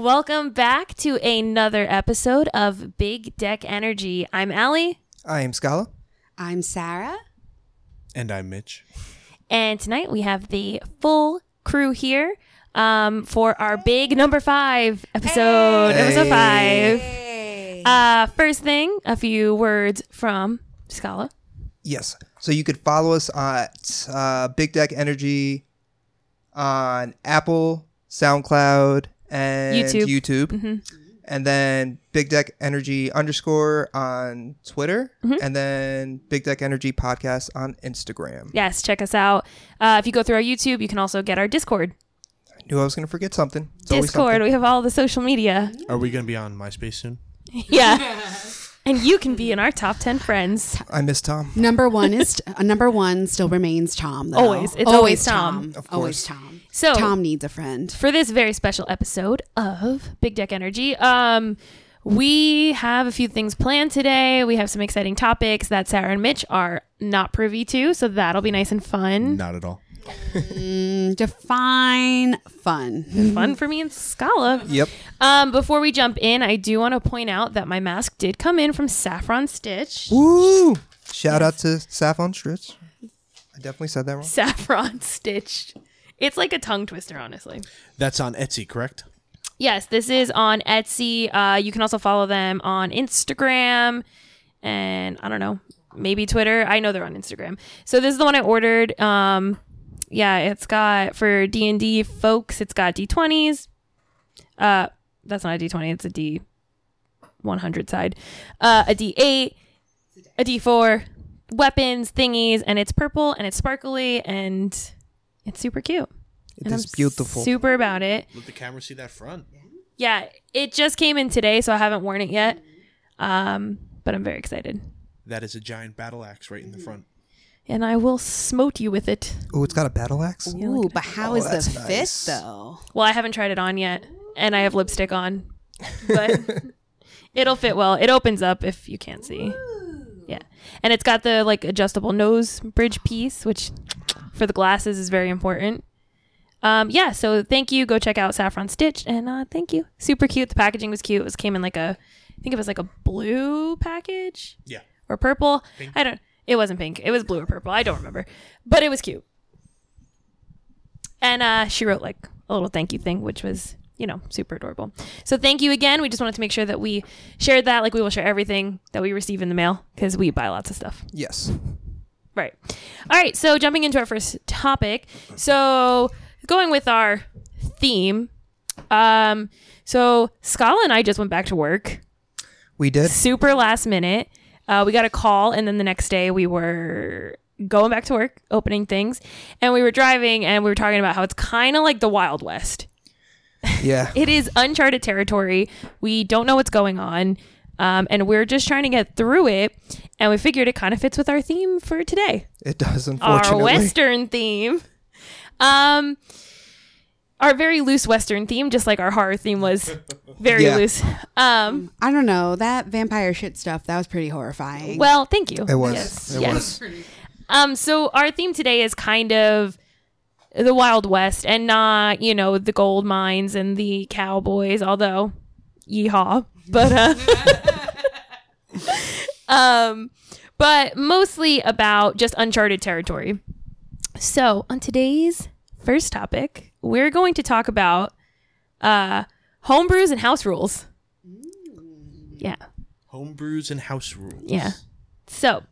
Welcome back to another episode of Big Deck Energy. I'm Allie, I am Scala. I'm Sarah. And I'm Mitch. and tonight we have the full crew here um, for our big number five episode, episode five. Hey. Uh, first thing, a few words from Scala. Yes. So you could follow us at uh, Big Deck Energy on Apple, SoundCloud, and YouTube. YouTube. And then Big Deck Energy underscore on Twitter. And then Big Deck Energy podcast on Instagram. Yes, check us out. Uh, if you go through our YouTube, you can also get our Discord. I knew I was going to forget something. It's Discord, something. we have all the social media. Are we going to be on MySpace soon? Yeah. and you can be in our top 10 friends. I miss Tom. number one is uh, number one still remains Tom. Though. Always. It's always Tom. Of Always course. Tom. So- Tom needs a friend. for this very special episode of Big Deck Energy. Um, we have a few things planned today. We have some exciting topics that Sarah and Mitch are not privy to, so that'll be nice and fun. Not at all. Mm, define fun. Fun for me and Scala. Yep. Um, before we jump in, I do want to point out that my mask did come in from Saffron Stitch. Woo! Shout out to Saffron Stitch. I definitely said that wrong. Saffron Stitch. It's like a tongue twister, honestly. That's on Etsy, correct? Yes, this is on Etsy. Uh, you can also follow them on Instagram and I don't know, maybe Twitter. I know they're on Instagram. So this is the one I ordered. Um, yeah, it's got for D and D folks. It's got D twenties. Uh, that's not a D twenty. It's a D one hundred side. Uh, a D eight, a D four, weapons thingies, and it's purple and it's sparkly and it's super cute. It and is I'm beautiful. Super about it. Let the camera see that front. Yeah, it just came in today, so I haven't worn it yet. Um, but I'm very excited. That is a giant battle axe right in the front. And I will smote you with it. oh, it's got a battle axe? Ooh, but how Oh, is the that's fit though? Well, I haven't tried it on yet, and I have lipstick on. But it'll fit well. It opens up if you can't see. Yeah. And it's got the like adjustable nose bridge piece, which for the glasses is very important. Um, yeah, so thank you. Go check out Saffron Stitch and uh, thank you. Super cute. The packaging was cute. It was came in like a I think it was like a blue package. Yeah. or purple. Pink. I don't. It wasn't pink. It was blue or purple. I don't remember, but it was cute. And uh, she wrote like a little thank you thing, which was you know super adorable. So thank you again. We just wanted to make sure that we shared that. Like we will share everything that we receive in the mail because we buy lots of stuff. Yes. Right. All right. So jumping into our first topic. So going with our theme. Um. So Scala and I just went back to work We did. super last minute. Uh, we got a call, and then the next day we were going back to work, opening things, and we were driving, and we were talking about how it's kind of like the Wild West. Yeah. It is uncharted territory. We don't know what's going on, um, and we're just trying to get through it. And we figured it kind of fits with our theme for today, It does, unfortunately. our. Western theme. Um, our very loose Western theme, just like our horror theme was very Yeah. loose. Um, I don't know that vampire shit stuff. That was pretty horrifying. well, thank you. It was. Yes, It yes. Um, so our theme today is kind of the Wild West and not, you know, the gold mines and the cowboys, although yeehaw. But uh um but mostly about just uncharted territory. So, on today's first topic, we're going to talk about uh homebrews and house rules. Yeah. Homebrews and house rules. Yeah. So,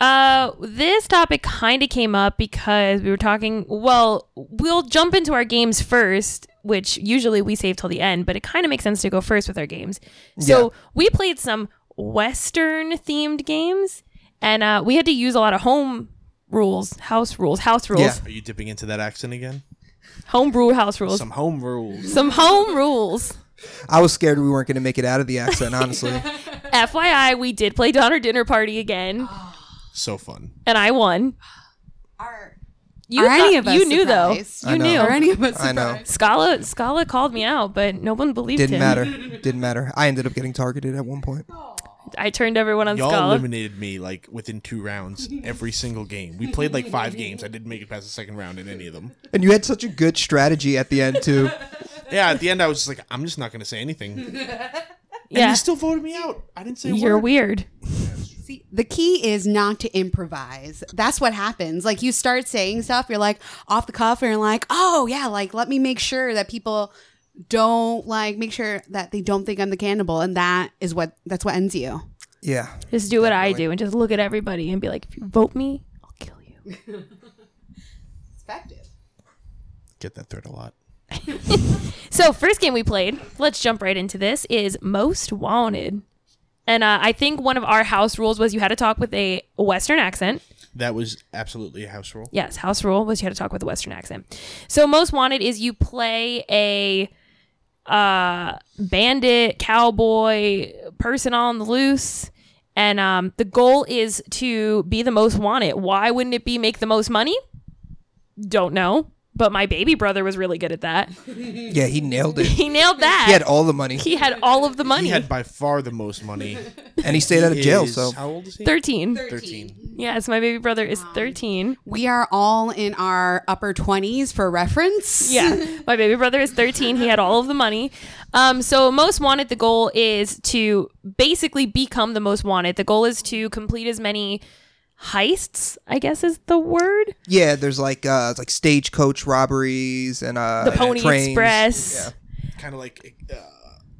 uh, this topic kind of came up because we were talking. Well, we'll jump into our games first, which usually we save till the end, but it kind of makes sense to go first with our games. So Yeah. we played some Western themed games, and uh, we had to use a lot of home rules, house rules, house rules, Yeah. Are you dipping into that accent again? homebrew house rules, Some home rules. some home rules. I was scared we weren't going to make it out of the accent, honestly. FYI, we did play Donner Dinner Party again, So fun. and I won. are, You, are any of us you knew though. You I know. knew. Are any of us I know. surprised? Scala Scala called me out, but no one believed Didn't him. matter. Didn't matter. I ended up getting targeted at one point. I turned everyone on Y'all Scala. eliminated me like within two rounds every single game. We played like five games. I didn't make it past the second round in any of them. And you had such a good strategy at the end too. yeah, at the end, I was just like, I'm just not going to say anything. And Yeah, you still voted me out. I didn't say a you're word. weird. See, the key is not to improvise. That's what happens. Like you start saying stuff, you're like off the cuff, and you're like, oh yeah, like let me make sure that people don't like make sure that they don't think I'm the cannibal, and that is what that's what ends you. Yeah. Just do what I do and just look at everybody and be like, if you vote me, I'll kill you. Effective. Get that thread a lot. So, first game we played, let's jump right into this, is Most Wanted. And uh, I think one of our house rules was you had to talk with a Western accent. That was absolutely a house rule. Yes, house rule was you had to talk with a Western accent. So, Most Wanted is you play a uh, bandit, cowboy, person on the loose. And um, the goal is to be the most wanted. Why wouldn't it be make the most money? Don't know. But my baby brother was really good at that. Yeah, he nailed it. He nailed that. He had all the money, He had all of the money. He had by far the most money. and he stayed out of jail. Is- So how old is he? 13. 13. Yes, my baby brother is 13. We are all in our upper 20s for reference. Yeah, my baby brother is 13. He had all of the money. Um, so most wanted, the goal is to basically become the most wanted. The goal is to complete as many heists, I guess is the word. yeah, there's like uh like stagecoach robberies and uh The Pony trains. Express. Yeah. Kind of like uh,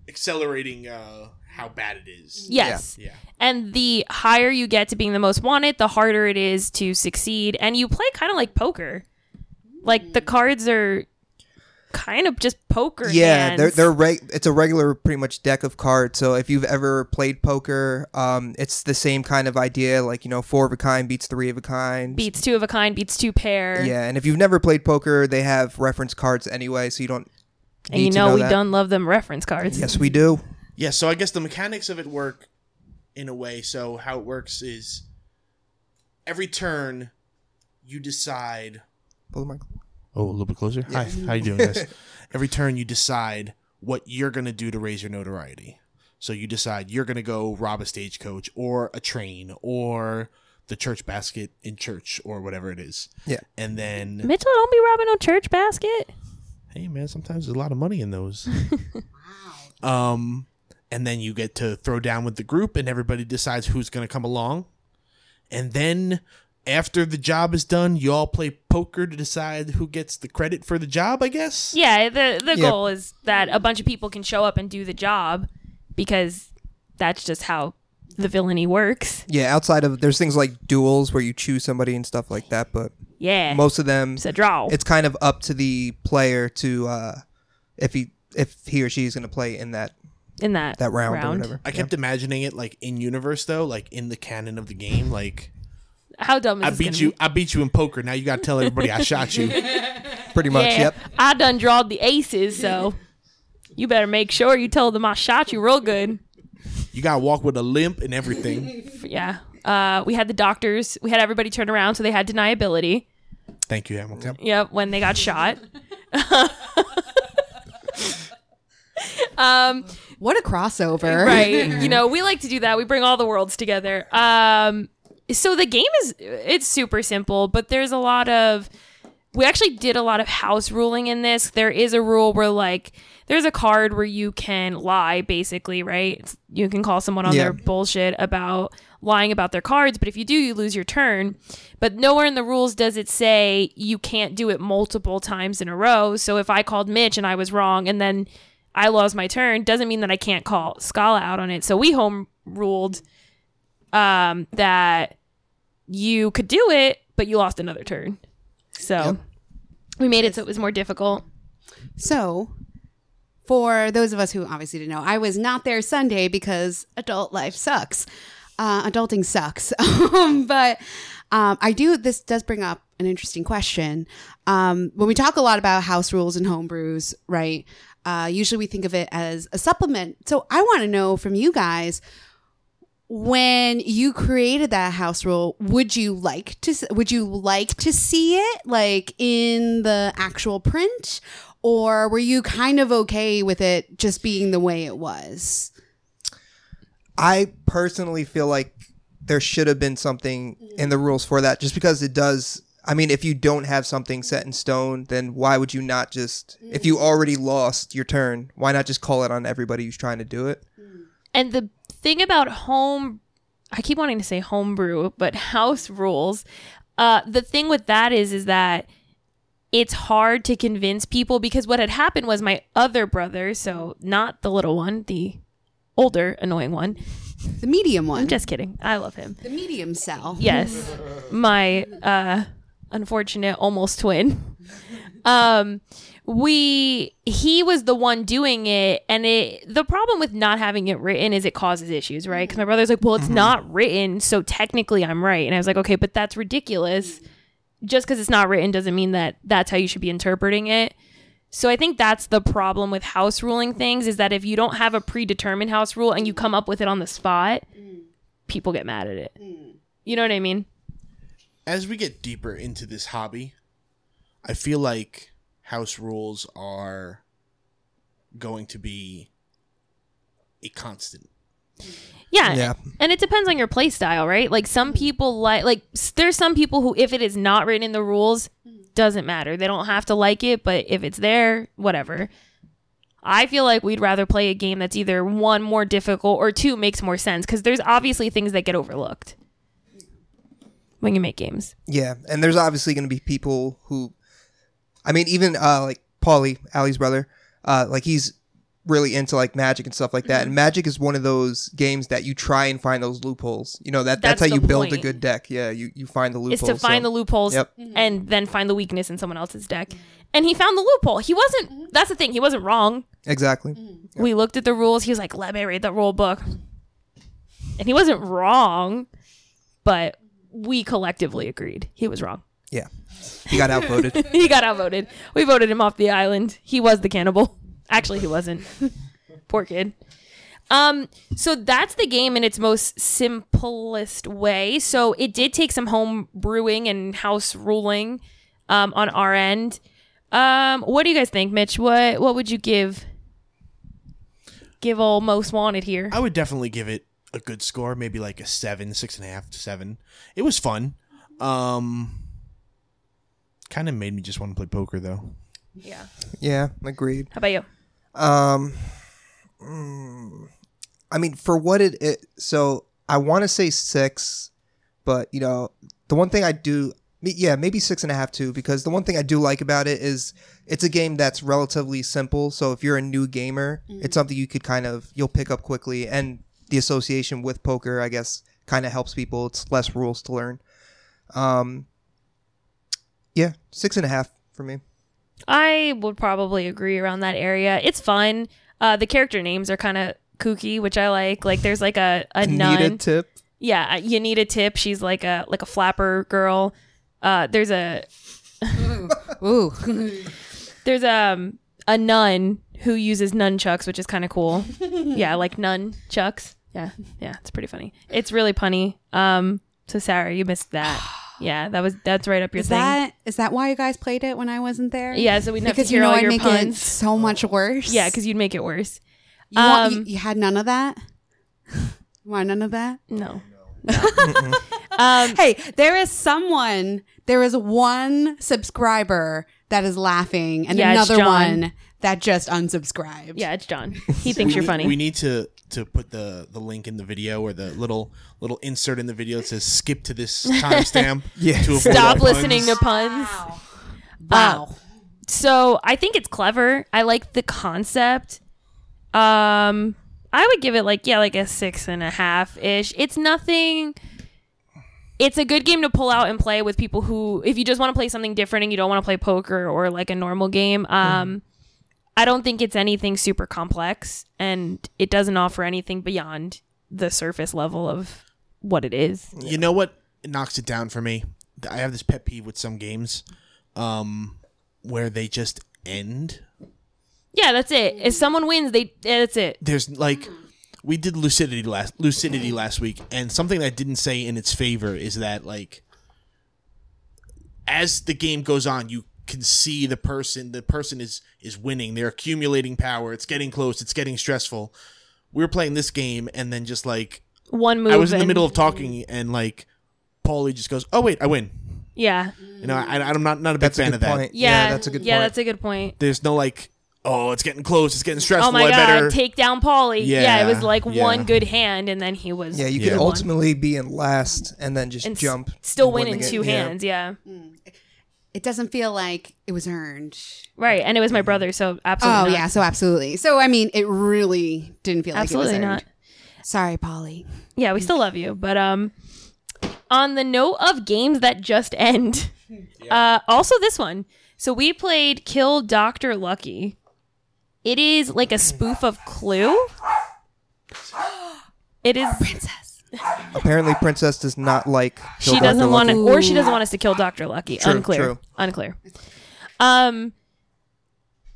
accelerating uh, how bad it is. Yes. Yeah. And the higher you get to being the most wanted, the harder it is to succeed. And you play kind of like poker. Like the cards are kind of just poker. Yeah, they're they're reg- it's a regular pretty much deck of cards. So if you've ever played poker, um, it's the same kind of idea. Like you know, four of a kind beats three of a kind. beats two of a kind, beats two pair. Yeah, and if you've never played poker, they have reference cards anyway, so you don't. And you need to know, we that. don't love them reference cards. Yes, we do. Yeah, so I guess the mechanics of it work in a way. So how it works is every turn you decide. Pull the mic. Oh, a little bit closer. Hi, how you doing, guys? every turn you decide what you're gonna do to raise your notoriety. So you decide you're gonna go rob a stagecoach or a train or the church basket in church or whatever it is. Yeah. And then Mitchell, don't be robbing no church basket. hey man, sometimes there's a lot of money in those. wow. Um, and then you get to throw down with the group, and everybody decides who's going to come along. And then after the job is done, you all play poker to decide who gets the credit for the job. I guess. Yeah, the the Yeah. goal is that a bunch of people can show up and do the job because that's just how the villainy works. Yeah, outside of there's things like duels where you choose somebody and stuff like that, but Yeah. most of them it's a draw. it's kind of up to the player to uh if he if he or she is going to play in that in that that round, or whatever. I kept imagining it like in universe though, like in the canon of the game. Like How dumb is I this beat gonna you, be? I beat you in poker. Now you got to tell everybody I shot you. Pretty much, Yeah, yep. I done drawed the aces, so you better make sure you tell them I shot you real good. You got to walk with a limp and everything. Yeah. Uh, we had the doctors. We had everybody turn around, so they had deniability. Thank you, Hamilton. Yep, when they got shot. um, What a crossover. right you know we like to do that we bring all the worlds together um so the game is it's super simple but there's a lot of we actually did a lot of house ruling in this there is a rule where like there's a card where you can lie basically right It's- you can call someone on Yeah. their bullshit about lying about their cards but if you do you lose your turn but nowhere in the rules does it say you can't do it multiple times in a row so if i called mitch and i was wrong and then I lost my turn doesn't mean that I can't call Scala out on it. So we home ruled um, that you could do it, but you lost another turn. So we made it so it was more difficult. So, for those of us who obviously didn't know, I was not there Sunday because adult life sucks. Uh, adulting sucks. um, but um, I do, this does bring up an interesting question. Um, when we talk a lot about house rules and home brews, right? Uh, usually we think of it as a supplement. So I want to know from you guys when you created that house rule would you like to would you like to see it like in the actual print? Or were you kind of okay with it just being the way it was? I personally feel like there should have been something in the rules for that, just because it does I mean, if you don't have something set in stone, then why would you not just, if you mm. already lost your turn, why not just call it on everybody who's trying to do it? And the thing about home, I keep wanting to say homebrew, but house rules. Uh, the thing with that is, is that it's hard to convince people because what had happened was my other brother, so not the little one, the older annoying one. The medium one. I'm just kidding. I love him. the medium cell. Yes, my uh, unfortunate almost twin. Um, we he was the one doing it, and it the problem with not having it written is it causes issues, right? Because my mm-hmm. brother's like, well, it's mm-hmm. not written, so technically I'm right, and I was like, okay, but that's ridiculous. Just because it's not written doesn't mean that that's how you should be interpreting it. So I think that's the problem with house ruling things is that if you don't have a predetermined house rule and you come up with it on the spot, mm. people get mad at it. Mm. You know what I mean? As we get deeper into this hobby, I feel like house rules are going to be a constant. Yeah. Yeah. And it depends on your play style, right? Like some mm-hmm. people like like there's some people who if it is not written in the rules, mm-hmm. doesn't matter. They don't have to like it, but if it's there, whatever. I feel like we'd rather play a game that's either one more difficult or two makes more sense because there's obviously things that get overlooked when you make games. Yeah, and there's obviously going to be people who, I mean, even uh, like Paulie, Ali's brother, uh, like he's really into like Magic and stuff like that. And mm-hmm. Magic is one of those games that you try and find those loopholes. You know that that's, That's how you the build a good deck. Yeah, you you find the Is loopholes. to find so- the loopholes Yep. Mm-hmm. and then find the weakness in someone else's deck. Mm-hmm. And he found the loophole. He wasn't that's the thing, he wasn't wrong. exactly. we looked at the rules. He was like, "Let me read the rule book," and he wasn't wrong, but we collectively agreed he was wrong. Yeah, he got outvoted. he got outvoted. We voted him off the island. He was the cannibal. Actually, he wasn't. Poor kid. Um, so that's the game in its most simplest way. So it did take some home brewing and house ruling um, on our end. Um, what do you guys think, Mitch? What what would you give give all most wanted here? I would definitely give it a good score, maybe like a seven, six and a half to seven. It was fun. Um, kind of made me just want to play poker though. Yeah. yeah, agreed. How about you? Um, mm, I mean, for what it, it so I want to say six, but you know, the one thing I do, yeah, maybe six and a half too, because the one thing I do like about it is it's a game that's relatively simple. So if you're a new gamer, it's something you could kind of you'll pick up quickly, and the association with poker, I guess, kind of helps people. It's less rules to learn. Um, yeah, six and a half for me. I would probably agree around that area. It's fun. Uh, the character names are kind of kooky, which I like. Like there's like a, a Need nun. a tip. yeah, you need a tip. She's like a like a flapper girl. Uh, there's a Ooh. there's um a nun who uses nunchucks, which is kind of cool. yeah, like nun chucks. Yeah, yeah, it's pretty funny. It's really punny. Um, so Sarah, you missed that. Yeah, that was that's right up your thing. Is thing. that is that why you guys played it when I wasn't there? yeah, so we didn't to because you hear know all I'd your make it so much worse. Yeah, because you'd make it worse. you, want, you, um, you had none of that. Why none of that? No. um, Hey, there is someone. There is one subscriber that is laughing, and Yeah, it's another John. one that just unsubscribed. yeah, it's John. He thinks you're funny. We need to to put the the link in the video or the little little insert in the video that says skip to this timestamp. Yeah. to Stop all listening to puns. puns. Wow. So I think it's clever. I like the concept. Um, I would give it like yeah, like a six and a half ish. It's nothing. It's a good game to pull out and play with people who, if you just want to play something different and you don't want to play poker or like a normal game. Um, I don't think it's anything super complex, and it doesn't offer anything beyond the surface level of what it is. You know what knocks it down for me? I have this pet peeve with some games, um, where they just end. Yeah, that's it. If someone wins, they that's it. There's like we did lucidity last lucidity last week, and something that didn't say in its favor is that like as the game goes on, you can see the person. The person is is winning. They're accumulating power. It's getting close. It's getting stressful. We were playing this game, and then just like One move. I was in the and- middle of talking, and like Paulie just goes, "Oh wait, I win." Yeah. You know, I, I'm not not a big That's a fan good of that. point. Yeah. that's a good point. Yeah, point. that's a good point. There's no like, oh, it's getting close, it's getting stressful. Oh my I god, better. take down Paulie. Yeah, Yeah, it was like yeah. one good hand and then he was yeah, you Yeah. could one. ultimately be in last and then just and s- jump. still and win the in game. two Yeah. hands, yeah. Mm. It doesn't feel like it was earned. Right. And it was my brother, so absolutely Oh not. yeah, so absolutely. So I mean, it really didn't feel like it was not. earned. Sorry, Polly. Yeah, we still love you. But um on the note of games that just end, uh also this one. So we played Kill Dr. Lucky. It is like a spoof of Clue. It is Princess. Apparently, Princess does not like. Kill she Dr. doesn't want to Lucky. or she doesn't want us to kill Dr. Lucky. True, Unclear. true. Unclear. Um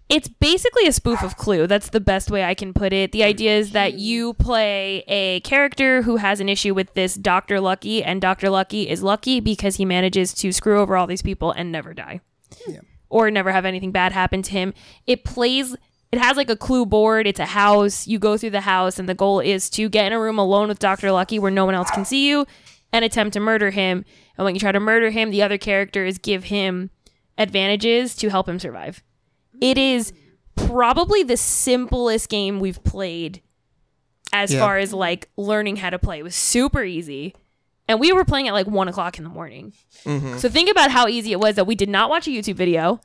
it's basically a spoof of Clue. That's the best way I can put it. The idea is that you play a character who has an issue with this Dr. Lucky, and Dr. Lucky is lucky because he manages to screw over all these people and never die. Yeah. Or never have anything bad happen to him. It plays it has like a clue board. It's a house. You go through the house, and the goal is to get in a room alone with Dr. Lucky where no one else can see you and attempt to murder him. And when you try to murder him, the other characters give him advantages to help him survive. It is probably the simplest game we've played as Yeah. far as like learning how to play. It was super easy. And we were playing at like one o'clock in the morning. Mm-hmm. So think about how easy it was that we did not watch a YouTube video.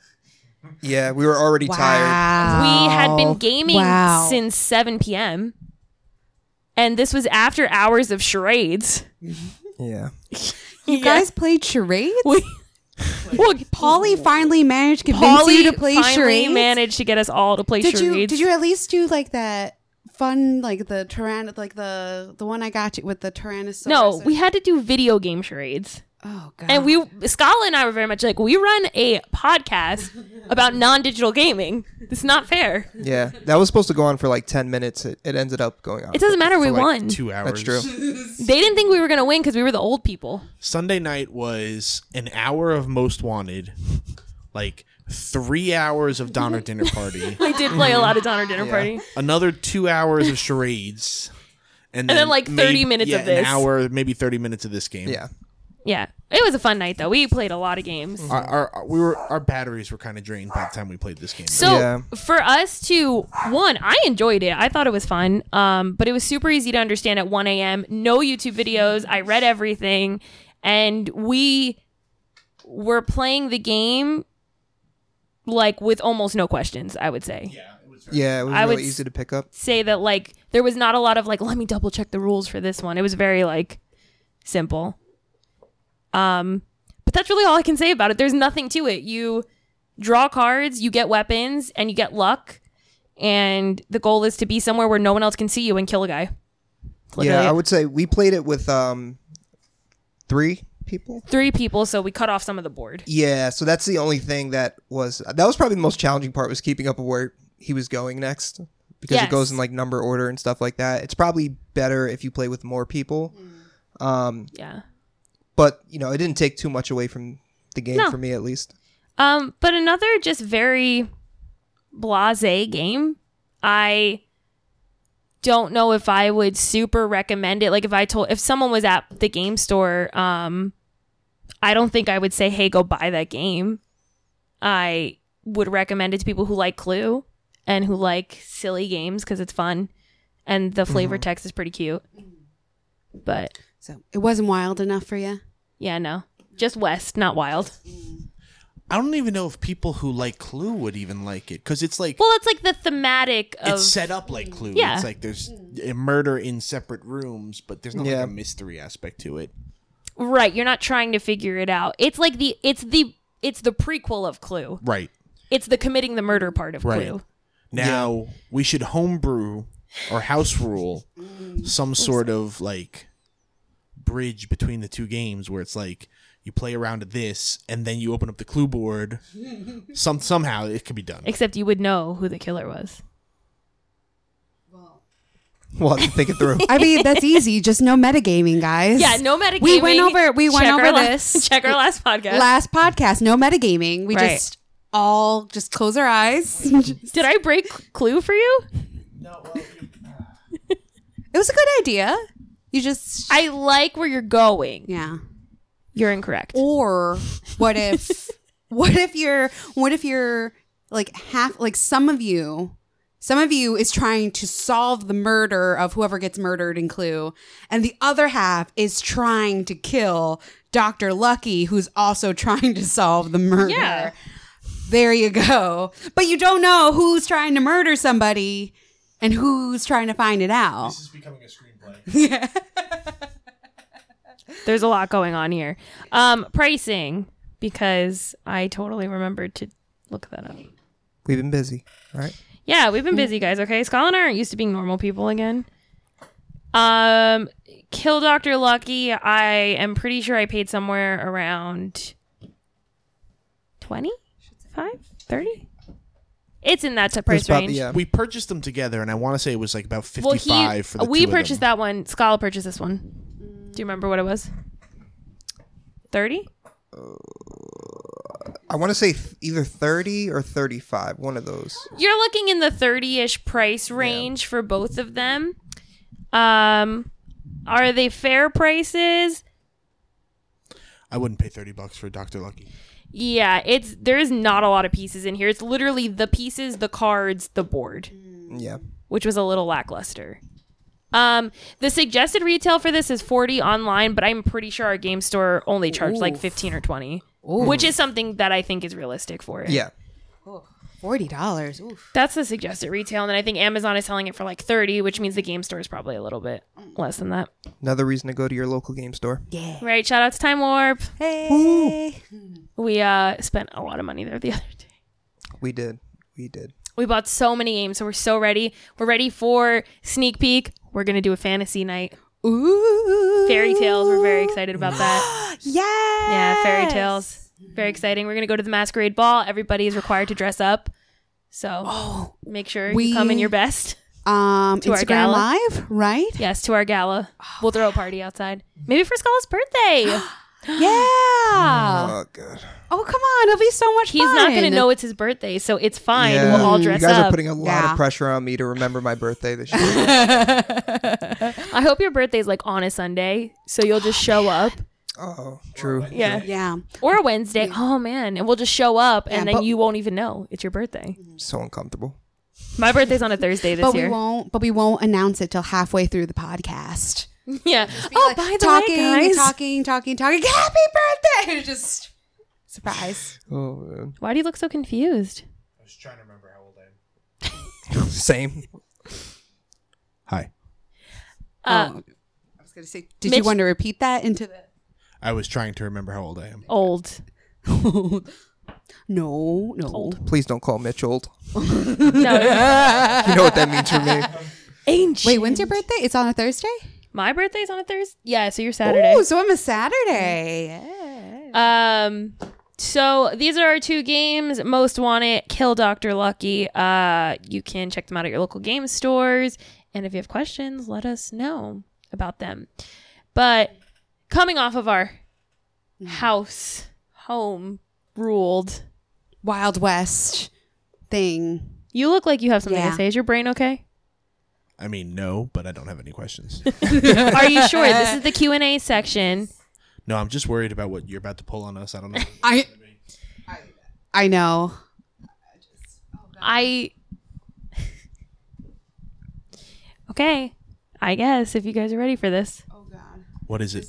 Yeah, we were already tired. We had been gaming Wow. since 7 p.m. And this was after hours of charades. Yeah. You guys played charades? We, well, Polly finally managed to convince Polly you to play finally charades. managed to get us all to play did you charades. did you at least do like that fun like the tyrann like the the one I got you with the tyrannosaurus? no, we had to do video game charades. Oh god. And we, Scala and I were very much like, we run a podcast about non digital gaming. It's not fair. Yeah, that was supposed to go on for like ten minutes. It, it ended up going on. It doesn't matter. We like, won. two hours. That's true. They didn't think we were going to win because we were the old people. Sunday night was an hour of Most Wanted, like three hours of Donner Dinner Party, We did play a lot of Donner Dinner Yeah. Party. another two hours of charades, and then, then, like, 30 minutes yeah, of this. An hour, maybe thirty minutes of this game. Yeah. Yeah. It was a fun night, though. We played a lot of games. Our, our, our- we were our batteries were kind of drained by the time we played this game. So Yeah. for us to one, I enjoyed it. I thought it was fun. Um, but it was super easy to understand at 1 a.m. No YouTube videos. I read everything, and we were playing the game like with almost no questions. I would say. Yeah, it was I really would easy to pick up. Say that like there was not a lot of like let me double check the rules for this one. It was very like simple. Um, but that's really all I can say about it. There's nothing to it. You draw cards, you get weapons, and you get luck. And the goal is to be somewhere where no one else can see you and kill a guy. Literally Yeah. I would say we played it with um three people. Three people, so we cut off some of the board. Yeah, so that's the only thing that was that was probably the most challenging part was keeping up with where he was going next because Yes. it goes in like number order and stuff like that. It's probably better if you play with more people. Um, Yeah. But you know, it didn't take too much away from the game No. for me at least. Um, but another just very blase game. I don't know if I would super recommend it. Like if I told if someone was at the game store, um, I don't think I would say, "Hey, go buy that game." I would recommend it to people who like Clue and who like silly games because it's fun and the flavor text is pretty cute. But so it wasn't wild enough for you. Yeah, no, just West, not Wild. I don't even know if people who like Clue would even like it because it's like Well, it's like the thematic of it's set up like Clue. Yeah. It's like there's a murder in separate rooms, but there's not Yeah. like a mystery aspect to it. Right, you're not trying to figure it out. It's like the it's the it's the prequel of Clue. Right. It's the committing the murder part of Right. Clue. Now we should homebrew or house rule some sort of like bridge between the two games where it's like you play around at this and then you open up the clue board. Some somehow it could be done. Except you would know who the killer was. We'll have to think it through. I mean, that's easy. Just no metagaming, guys. Yeah, no metagaming. We went over- we went over our la- this. check our last podcast. Last podcast, no metagaming. We Right. just all just close our eyes. Did I break Clue for you? No. It was a good idea. You just I like where you're going. yeah. You're incorrect. Or what if what if you're what if you're like half like some of you some of you is trying to solve the murder of whoever gets murdered in Clue, and the other half is trying to kill Dr. Lucky, who's also trying to solve the murder. Yeah. There you go. But you don't know who's trying to murder somebody and who's trying to find it out. is becoming a screenplay. There's a lot going on here. Um, pricing because I totally remembered to look that up. We've been busy. All right. Yeah, we've been busy, guys. Okay, Scott and I aren't used to being normal people again. Um, Kill Doctor Lucky. I am pretty sure I paid somewhere around 20, 30. It's in that t- price about- range. yeah. We purchased them together, and I want to say it was like about Well, fifty-five he for the we two of them. purchased that one. Scala purchased this one. Do you remember what it was? Thirty. I want to say th- either 30 or 35. One of those. You're looking in the 30ish price range for both of them. Um are they fair prices? I wouldn't pay thirty bucks for Doctor Lucky. Yeah, it's there's not a lot of pieces in here. It's literally the pieces, the cards, the board, Yeah. which was a little lackluster. Um the suggested retail for this is 40 online, but I'm pretty sure our game store only charged like 15 or 20, which is something that I think is realistic for it. Yeah. Forty dollars. That's the suggested retail, and then I think Amazon is selling it for like 30, which means the game store is probably a little bit less than that. Another reason to go to your local game store. Yeah. Right, shout out to Time Warp. Hey. We uh spent a lot of money there the other day. We did. We did. We bought so many games, so we're so ready. We're ready for sneak peek. We're gonna do a fantasy night. Ooh. Fairy tales. We're very excited about that. Yeah. Yeah, fairy tales. Very exciting. We're gonna go to the masquerade ball. Everybody is required to dress up. So make sure we- you come in your best. Um, To our Instagram gala. Live, right? Yes, to our gala. We'll throw a party outside. Maybe for Scala's birthday. Yeah. Oh, God. oh, come on. It'll be so much fun. He's fun. not gonna know it's his birthday, so it's fine. Yeah. We'll all dress up. You guys up. are putting a lot Yeah. of pressure on me to remember my birthday this year. I hope your birthday's like on a Sunday, so you'll just show up. Oh, true. Yeah. Yeah. Or a Wednesday. Oh man. And we'll just show up and Yeah, then but- you won't even know it's your birthday. So uncomfortable. My birthday's on a Thursday this But year. we won't. But we won't announce it till halfway through the podcast. yeah. Oh, Like, by the talking, way, guys. talking, talking, talking. Happy birthday! Just surprise. Oh, man. Why do you look so confused? I was trying to remember how old I am. Same. Hi. Uh, oh, I was gonna say. Did Mitch- you want to repeat that into the? I was trying to remember how old I am. Old. no, no. Old. Please don't call Mitch old. No. You know what that means for me. Ancient. Wait, when's your birthday? It's on a Thursday. My birthday's on a Thursday? Yeah, so you're Saturday. Oh, so I'm a Saturday. Yeah. Um so these are our two games. Most wanted, Kill Dr. Lucky. Uh you can check them out at your local game stores. And if you have questions, let us know about them. But coming off of our mm. house, home ruled. Wild West thing. You look like you have something Yeah. to say. Is your brain okay? I mean, no, but I don't have any questions. Are you sure? This is the Q&A section. no, I'm just worried about what you're about to pull on us. I don't know. I. I know. I Okay. I guess if you guys are ready for this. Oh God. What is it?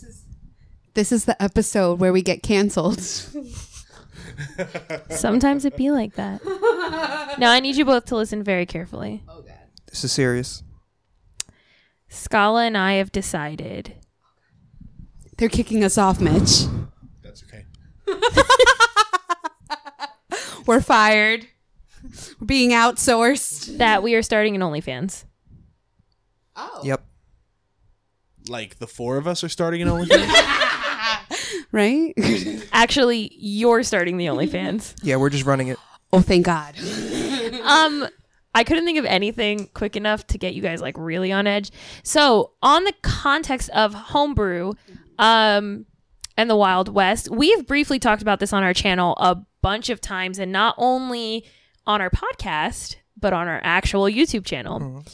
This is the episode where we get canceled. Sometimes it be like that. Now I need you both to listen very carefully. Oh god. This is serious. Scala and I have decided. They're kicking us off, Mitch. That's okay. We're fired. We're being outsourced. that we are starting an OnlyFans. Oh. Yep. Like the four of us are starting an OnlyFans. Right? Actually, you're starting the OnlyFans. Yeah, we're just running it. oh, thank God. um, I couldn't think of anything quick enough to get you guys like really on edge. So, on the context of homebrew, um, and the Wild West, we've briefly talked about this on our channel a bunch of times, and not only on our podcast, but on our actual YouTube channel.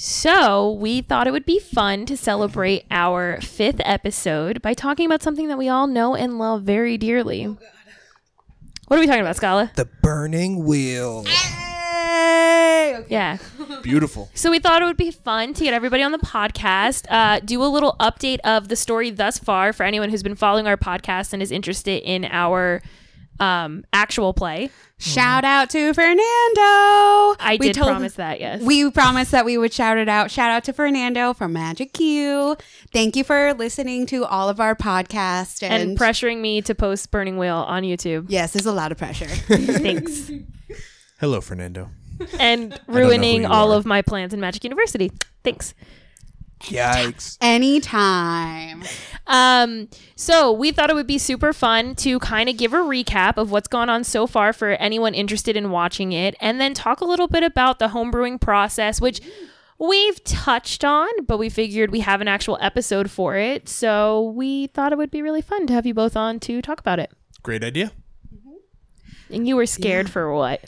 So, we thought it would be fun to celebrate our fifth episode by talking about something that we all know and love very dearly. What are we talking about, Scala? The burning wheel. Yeah. Beautiful. So we thought it would be fun to get everybody on the podcast, uh, do a little update of the story thus far for anyone who's been following our podcast and is interested in our um, actual play. Shout out to Fernando. I We did told- promise that, yes. We promised that we would shout it out. Shout out to Fernando from Magic Q. Thank you for listening to all of our podcasts and, and pressuring me to post Burning Wheel on YouTube. yes, there's a lot of pressure. Thanks. Hello, Fernando. and ruining all are. of my plans in Magic University. Thanks. Yikes. Anytime. Um, so we thought it would be super fun to kind of give a recap of what's gone on so far for anyone interested in watching it, and then talk a little bit about the homebrewing process, which we've touched on, but we figured we have an actual episode for it. So we thought it would be really fun to have you both on to talk about it. Great idea. And you were scared for what?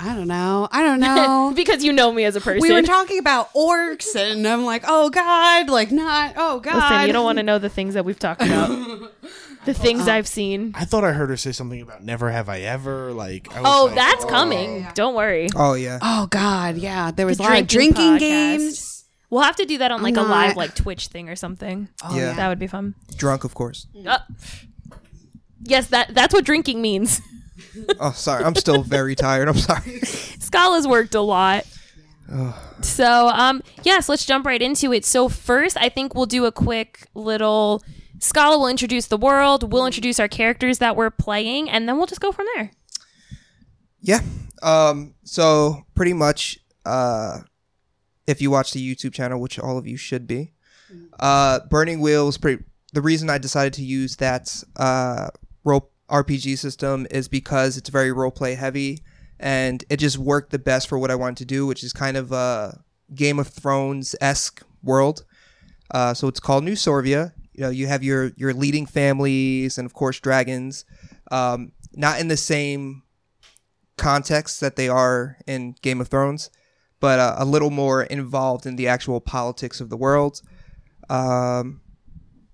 I don't know. I don't know. because you know me as a person. we were talking about orcs, and I'm like, oh god, like not, oh god. Listen, you don't want to know the things that we've talked about. the things I've seen. I thought I heard her say something about never have I ever. Like, I was Oh, like, that's coming. Don't worry. Oh yeah. Oh god, yeah. There was The a lot of drinking drinking podcast. games. We'll have to do that on like a not- live like Twitch thing or something. Oh, Yeah. That would be fun. Drunk, of course. Uh, yes, that that's what drinking means. Oh, sorry. I'm still very tired. I'm sorry. Scala's worked a lot. So, um, yes, let's jump right into it. So, first, I think we'll do a quick little. Scala will introduce the world. We'll introduce our characters that we're playing, and then we'll just go from there. Yeah. Um. So pretty much, uh, if you watch the YouTube channel, which all of you should be, uh, Burning Wheel was pretty. The reason I decided to use that uh role RPG system is because it's very role play heavy, and it just worked the best for what I wanted to do, which is kind of a Game of Thrones esque world. Uh, so it's called New Sorvia. You know, you have your your leading families and of course dragons. Um, not in the same context that they are in Game of Thrones, but uh, a little more involved in the actual politics of the world. Um,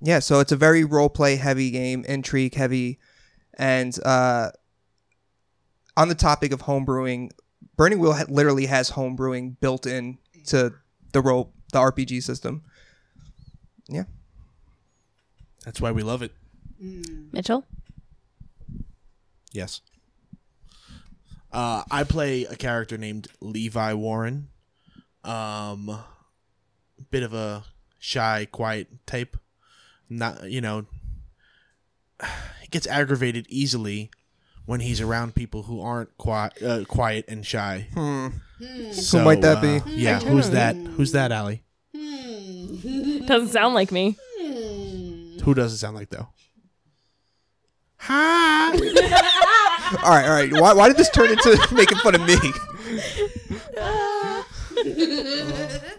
yeah, so it's a very role play heavy game, intrigue heavy, and uh, on the topic of homebrewing, Burning Wheel ha- literally has homebrewing built in to the role the RPG system. Yeah. That's why we love it. Mitchell? Yes. Uh, I play a character named Levi Warren. Um, bit of a shy, quiet type. Not, you know, he gets aggravated easily when he's around people who aren't quiet, uh, quiet and shy. Hmm. So, Who might that be? uh, yeah, who's that? Who's that, Allie? Doesn't sound like me. Who does it sound like though? Hi. All right, all right. Why, why did this turn into making fun of me?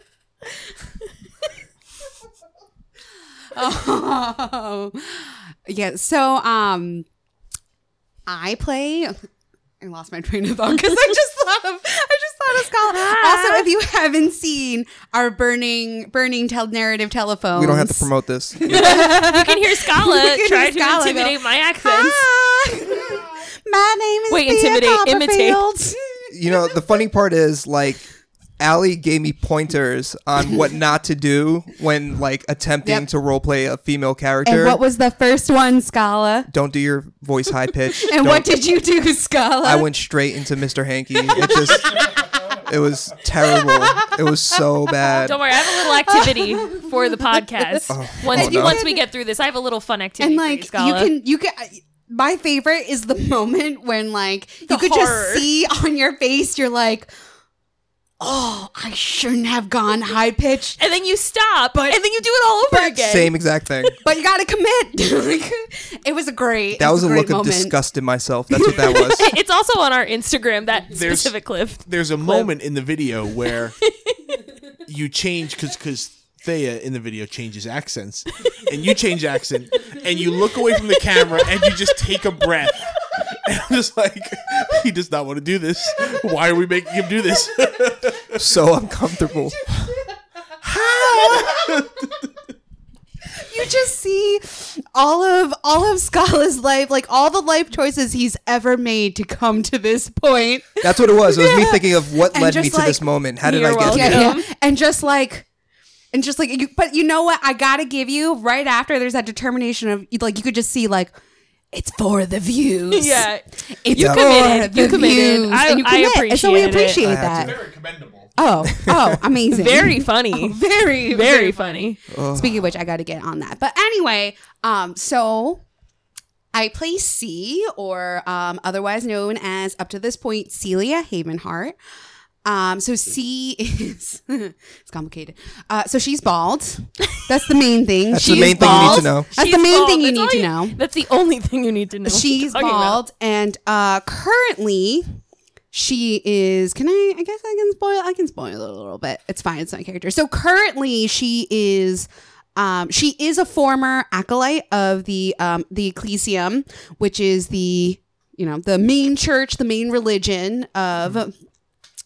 Oh, yeah. So, um, I play. I lost my train of thought because I just thought of I just thought of Scala. Also, if you haven't seen our burning burning tel- narrative telephone, We don't have to promote this. You can hear Scala You can try hear to Scala go, intimidate my accents. Hi. My name is Wait, Thea intimidate, imitate. You know, the funny part is like Allie gave me pointers on what not to do when like attempting Yep. to roleplay a female character. And what was the first one, Scala? Don't do your voice high pitch. And Don't- what did you do, Scala? I went straight into Mr. Hankey. It just it was terrible. It was so bad. Don't worry, I have a little activity for the podcast. Oh, once oh no. once we get through this, I have a little fun activity and for you, like you can you can my favorite is the moment when like you could horror. just see on your face you're like oh i shouldn't have gone high pitched and then you stop, But- and then you do it all over again. Same exact thing. but you gotta commit Like, it was a great That it was a great look of disgust in myself. That's what that was. It's also on our Instagram that There's- specific clip. there's a moment in the video where you change because because Thea in the video changes accents, and you change accent, and you look away from the camera and you just take a breath. And I'm just like, he does not want to do this. Why are we making him do this? so uncomfortable. How? you just see all of all of Scala's life, like all the life choices he's ever made to come to this point. That's what it was. It was me thinking of what And led me just to like, this moment. How did I get here? Yeah, yeah. And just like and just like you but you know what? I gotta give you right after there's that determination of like you could just see like it's for the views. Yeah. It's Yeah. for Committed. the You committed. views. I- and you I commit. And so we appreciate it. appreciate I have that. Very commendable. Oh, oh, amazing. Very funny. very, Very funny. Speaking of which, I got to get on that. But anyway, um, so I play C, or um, otherwise known as up to this point Celia Havenhart. Um, so C is it's complicated. Uh, so she's bald. That's the main thing. That's she's the main thing you need to bald. know. That's She's the main bald. thing you That's need all to know. That's the only thing you need to know. She's Talking about. bald, and uh, currently she is. Can I? I guess I can spoil. I can spoil it a little bit. It's fine. It's my character. So currently she is. Um, she is a former acolyte of the um, the Ecclesium, which is the you know the main church, the main religion of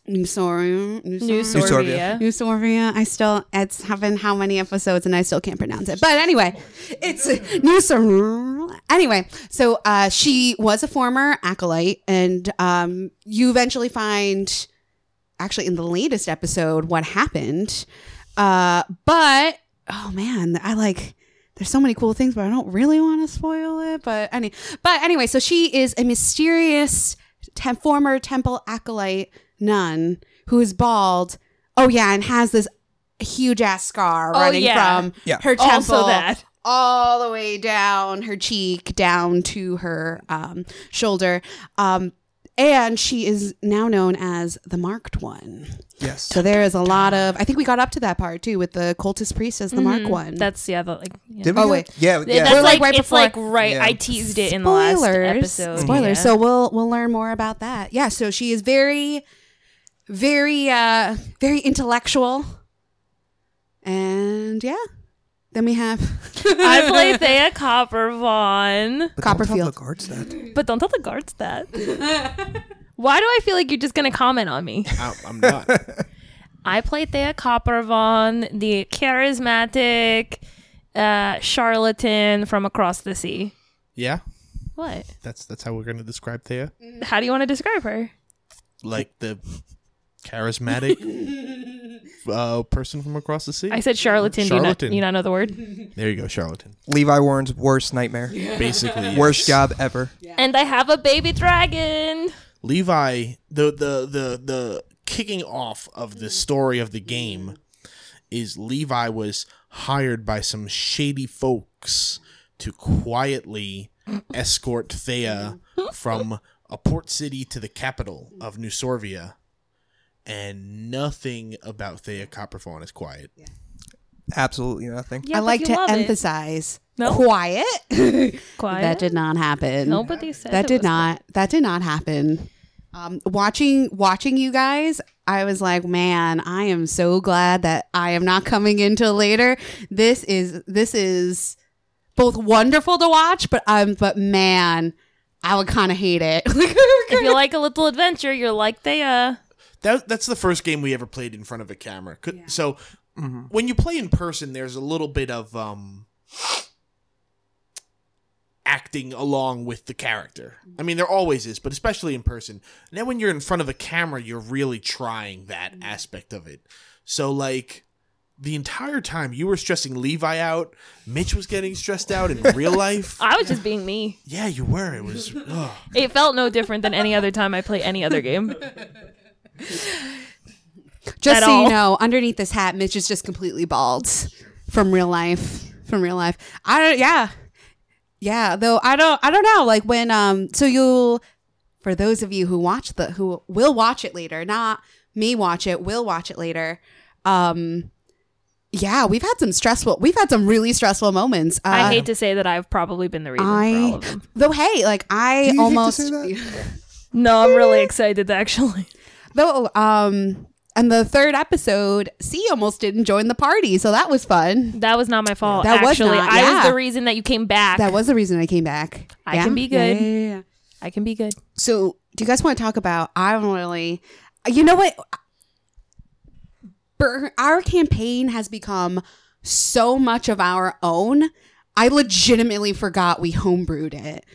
New Soria. New New Soria. Sorbia. New Sorbia. I still, it's having how many episodes and I still can't pronounce it. But anyway, it's New Sorbia. Anyway, so uh, she was a former acolyte, and um, you eventually find, actually, in the latest episode, what happened. Uh, but, oh man, I like. There's so many cool things, but I don't really want to spoil it. But any, but anyway, so she is a mysterious tem- former temple acolyte nun who is bald. Oh yeah, and has this huge ass scar Oh, running yeah. from Yeah. her temple Also that. all the way down her cheek, down to her um, shoulder. Um, and she is now known as the Marked One. Yes. So there is a lot of. I think we got up to that part too with the cultist priest as the Mark One. That's yeah. The, like yeah. Did we Oh, go- wait. Yeah, yeah. That's We're, like, like, right it's before- like right. Yeah. I teased it in the last episode. Spoilers. Yeah. So we'll we'll learn more about that. Yeah. So she is very, very, uh, very intellectual, and yeah. Then we have I play Thea Coppervon, But don't Copperfield. tell the guards that. but don't tell the guards that. Why do I feel like you're just gonna comment on me? I, I'm not. I play Thea Coppervon, the charismatic uh, charlatan from across the sea. yeah, What? that's that's how we're gonna describe Thea. How do you want to describe her? Like the charismatic uh, person from across the sea. I said charlatan. Do you not, you not know the word? there you go, charlatan. Levi Warren's worst nightmare. Basically, yes. Worst job ever. And I have a baby dragon. Levi, the the the the kicking off of the story of the game is Levi was hired by some shady folks to quietly escort Thea from a port city to the capital of New Sorvia. And nothing about Thea Coppervon is quiet. Absolutely nothing. Yeah, I like to emphasize No? quiet. Quiet. That did not happen. Nobody said that it did was not. That did not happen. Um, watching watching you guys, I was like, man, I am so glad that I am not coming in till later. This is this is both wonderful to watch, but um, but man, I would kind of hate it. if you like a little adventure, you're like Thea. That that's the first game we ever played in front of a camera. Could, So when you play in person, there's a little bit of um, acting along with the character. I mean, there always is, but especially in person. And then when you're in front of a camera, you're really trying that aspect of it. So like. The entire time you were stressing Levi out, Mitch was getting stressed out in real life. I was just being me. Yeah, you were. It was. ugh. It felt no different than any other time I play any other game. just At so you know, underneath this hat, Mitch is just completely bald from real life. From real life, I don't. Yeah, yeah. Though I don't. I don't know. Like when um. So you'll for those of you who watch the who will watch it later, not me watch it, will watch it later. Um. Yeah, we've had some stressful. We've had some really stressful moments. Uh, I hate to say that I've probably been the reason for all of them. though. Hey, like I Do you hate to almost say that? No, I'm really excited actually. Though. Um. And the third episode, C almost didn't join the party, so that was fun. That was not my fault. That was actually, not, I yeah. was the reason that you came back. That was the reason I came back. I can be good. Yeah, yeah, yeah. I can be good. So, do you guys want to talk about? I don't really. You know what? Bur- Our campaign has become so much of our own. I legitimately forgot we homebrewed it.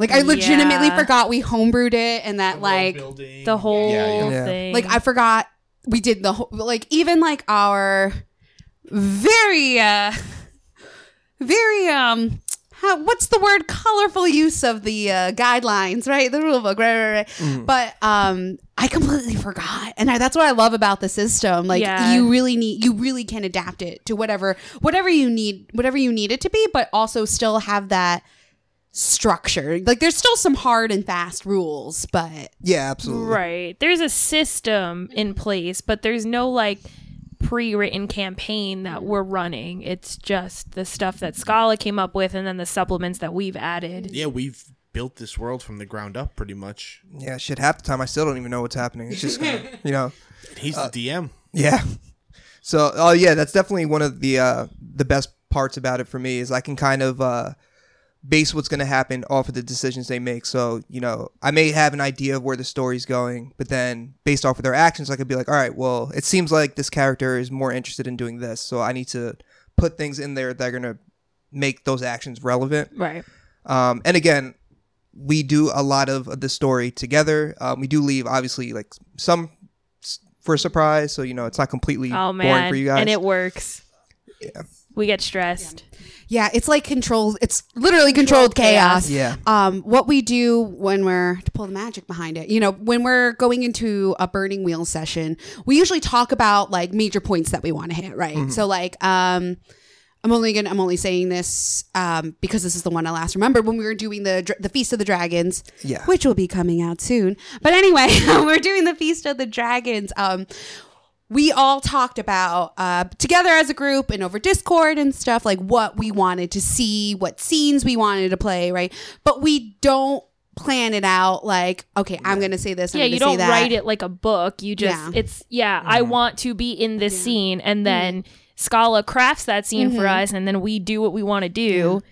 Like I legitimately Yeah. forgot we homebrewed it and that like The whole Yeah, yeah. Yeah. thing. like I forgot we did the whole like even like our very uh very um how, what's the word colorful use of the uh, guidelines right the rule book right right right Mm. but um i completely forgot and I, that's what i love about the system like Yeah. you really need you really can adapt it to whatever whatever you need whatever you need it to be but also still have that structure like there's still some hard and fast rules but Yeah, absolutely. Right. There's a system in place, but there's no like pre-written campaign that we're running. It's just the stuff that Scala came up with and then the supplements that we've added. Yeah, we've built this world from the ground up pretty much. Yeah, shit. Half the time, I still don't even know what's happening. It's just, kinda, you know, He's the DM. yeah. So, oh yeah, that's definitely one of the uh, the best parts about it for me is I can kind of uh, base what's going to happen off of the decisions they make. So, you know, I may have an idea of where the story's going, but then based off of their actions, I could be like, all right, well, it seems like this character is more interested in doing this, so I need to put things in there that are going to make those actions relevant. Right. Um, and again, we do a lot of the story together. Um, we do leave obviously like some for a surprise, so you know it's not completely Oh boring for you guys. And it works. Yeah. We get stressed. Yeah, it's like controlled. It's literally controlled, chaos. Yeah. Um, what we do when we're to pull the magic behind it, you know, when we're going into a burning wheel session, we usually talk about like major points that we want to hit, right? So like, um, I'm only gonna I'm only saying this um, because this is the one I last remembered when we were doing the the Feast of the Dragons, Yeah. which will be coming out soon. But anyway, we're doing the Feast of the Dragons. Um, we all talked about uh, together as a group and over Discord and stuff like what we wanted to see, what scenes we wanted to play, right? But we don't plan it out like, okay, I'm going to say this. I'm yeah, gonna you don't that. write it like a book. You just Yeah. it's yeah, I want to be in this scene and then Mm-hmm. Scala crafts that scene for us and then we do what we want to do.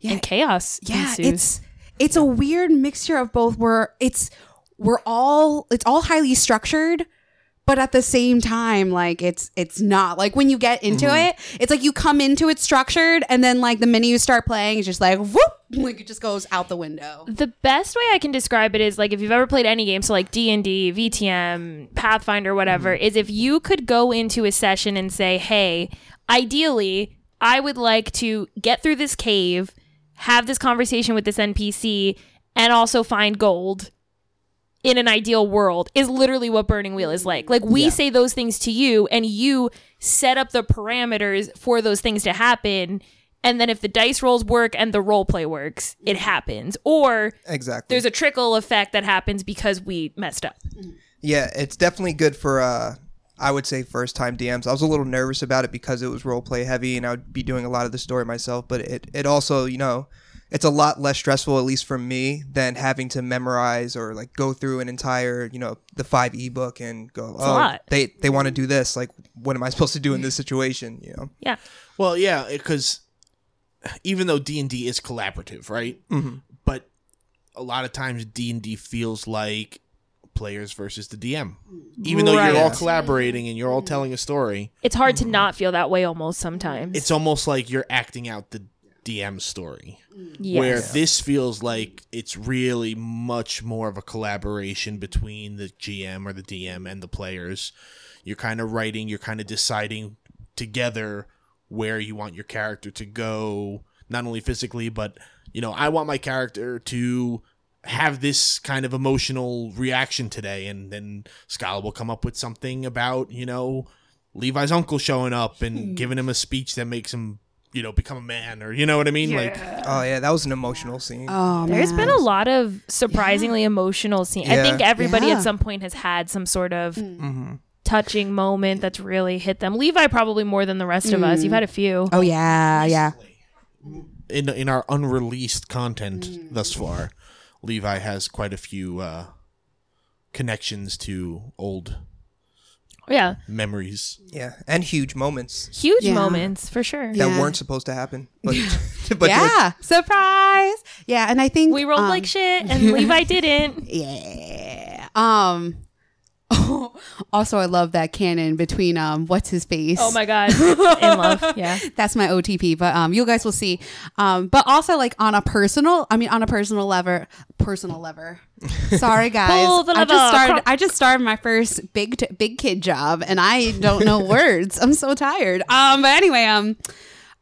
Yeah. And chaos yeah ensues. it's it's a weird mixture of both where it's we're all it's all highly structured but at the same time like it's it's not like when you get into Mm-hmm. it it's like you come into it structured and then like the minute you start playing it's just like whoop like it just goes out the window the best way I can describe it is like if you've ever played any game, so like D and D, VTM, Pathfinder, whatever, is if you could go into a session and say, "Hey, ideally, I would like to get through this cave, have this conversation with this NPC, and also find gold." In an ideal world, is literally what Burning Wheel is like. Like we say those things to you, and you set up the parameters for those things to happen. And then if the dice rolls work and the role play works, it happens. Or exactly. there's a trickle effect that happens because we messed up. yeah, it's definitely good for uh, I would say first time DMs. I was a little nervous about it because it was role play heavy, and I would be doing a lot of the story myself. But it it also you know. It's a lot less stressful, at least for me, than having to memorize or like go through an entire, you know, the 5e book and go, a oh, they they want to do this. Like, what am I supposed to do in this situation? You know, Yeah. Well, yeah, because even though D and D is collaborative, right? Mhm. But a lot of times D and D feels like players versus the DM. Even though you're all collaborating and you're all telling a story, It's hard to not feel that way almost sometimes. it's almost like you're acting out the DM story. yes. Where this feels like it's really much more of a collaboration between the GM or the DM and the players. You're kind of writing, you're kind of deciding together where you want your character to go, not only physically, but, you know, I want my character to have this kind of emotional reaction today. And then Scala will come up with something about, you know, Levi's uncle showing up and hmm. giving him a speech that makes him, you know, become a man or, you know what I mean? Like, oh yeah, that was an emotional scene. oh There's man. been a lot of surprisingly emotional scenes. I think everybody Yeah. at some point has had some sort of hmm touching moment that's really hit them. Levi probably more than the rest of us. You've had a few. oh yeah yeah in in our unreleased content thus far, Levi has quite a few uh, connections to old Yeah. memories. Yeah, and huge moments Huge Yeah. moments for sure. Yeah. that weren't supposed to happen. But, but yeah surprise yeah and i think We rolled um, like shit and Levi didn't. yeah um also, I love that canon between um, what's his face. Oh my god, in love. Yeah. That's my OTP, but um, you guys will see. Um, but also like on a personal, I mean, on a personal lever, personal lever. Sorry, guys. Pull the I just started. I just started my first big t- big kid job, and I don't know words. I'm so tired. Um, but anyway, um,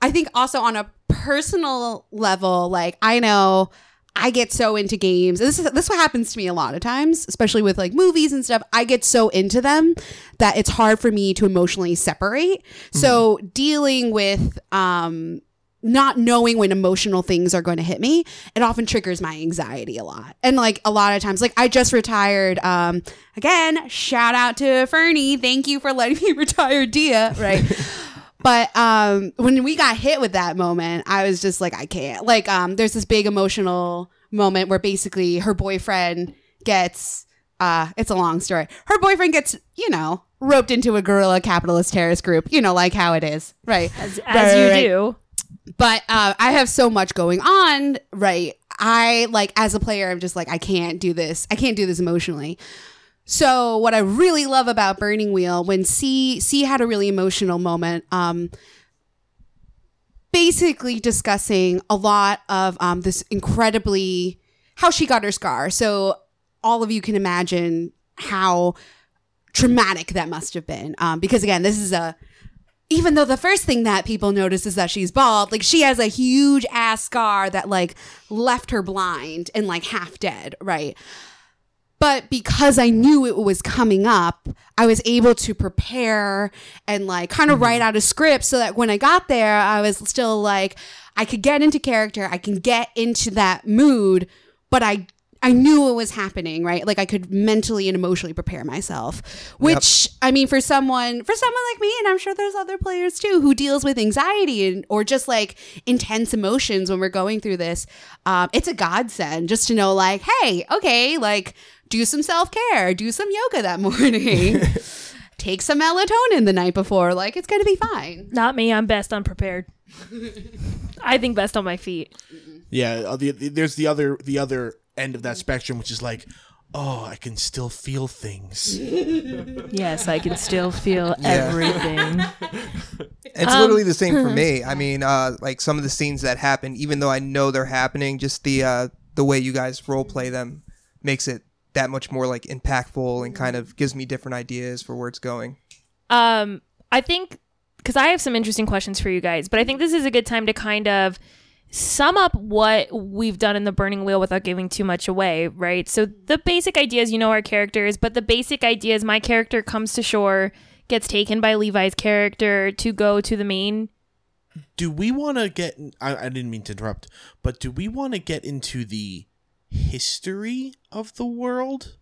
I think also on a personal level, like I know. I get so into games. This is this is what happens to me a lot of times, especially with like movies and stuff. I get so into them that it's hard for me to emotionally separate. So dealing with um not knowing when emotional things are going to hit me, it often triggers my anxiety a lot. And like a lot of times, like I just retired. Um, again, shout out to Fernie. Thank you for letting me retire Dia. Right. But um, when we got hit with that moment, I was just like, I can't. Like, um, there's this big emotional moment where basically her boyfriend gets. Uh, it's a long story. Her boyfriend gets, you know, roped into a guerrilla capitalist terrorist group. You know, like how it is, right? As, Right, you right do. but uh, I have so much going on, right? I like as a player, I'm just like I can't do this. I can't do this emotionally. So what I really love about Burning Wheel when C C had a really emotional moment, um, basically discussing a lot of um, this incredibly how she got her scar. So all of you can imagine how traumatic that must have been. Um, because again, this is a even though the first thing that people notice is that she's bald, like she has a huge ass scar that like left her blind and like half dead, right? But because I knew it was coming up, I was able to prepare and like kind of write out a script so that when I got there, I was still like, I could get into character, I can get into that mood, but I I knew it was happening, right? Like I could mentally and emotionally prepare myself. Which I mean, for someone, for someone like me, and I'm sure there's other players too who deals with anxiety and or just like intense emotions when we're going through this, um, it's a godsend just to know, like, hey, okay, like do some self care, do some yoga that morning, take some melatonin the night before, like it's gonna be fine. Not me. I'm best unprepared. I think best on my feet. Yeah, uh, the, the- there's the other the other end of that spectrum, which is like, oh, I can still feel things. Yes, I can still feel Yeah. everything. It's Um, literally the same for me. I mean, uh, like some of the scenes that happen, even though I know they're happening, just the uh, the way you guys role play them makes it that much more like impactful and kind of gives me different ideas for where it's going. Um, I think because I have some interesting questions for you guys, but I think this is a good time to kind of sum up what we've done in the burning wheel without giving too much away, right? So the basic ideas, you know our characters, but the basic idea is my character comes to shore, gets taken by Levi's character to go to the main. Do we want to get? I, I didn't mean to interrupt, but do we want to get into the history of the world?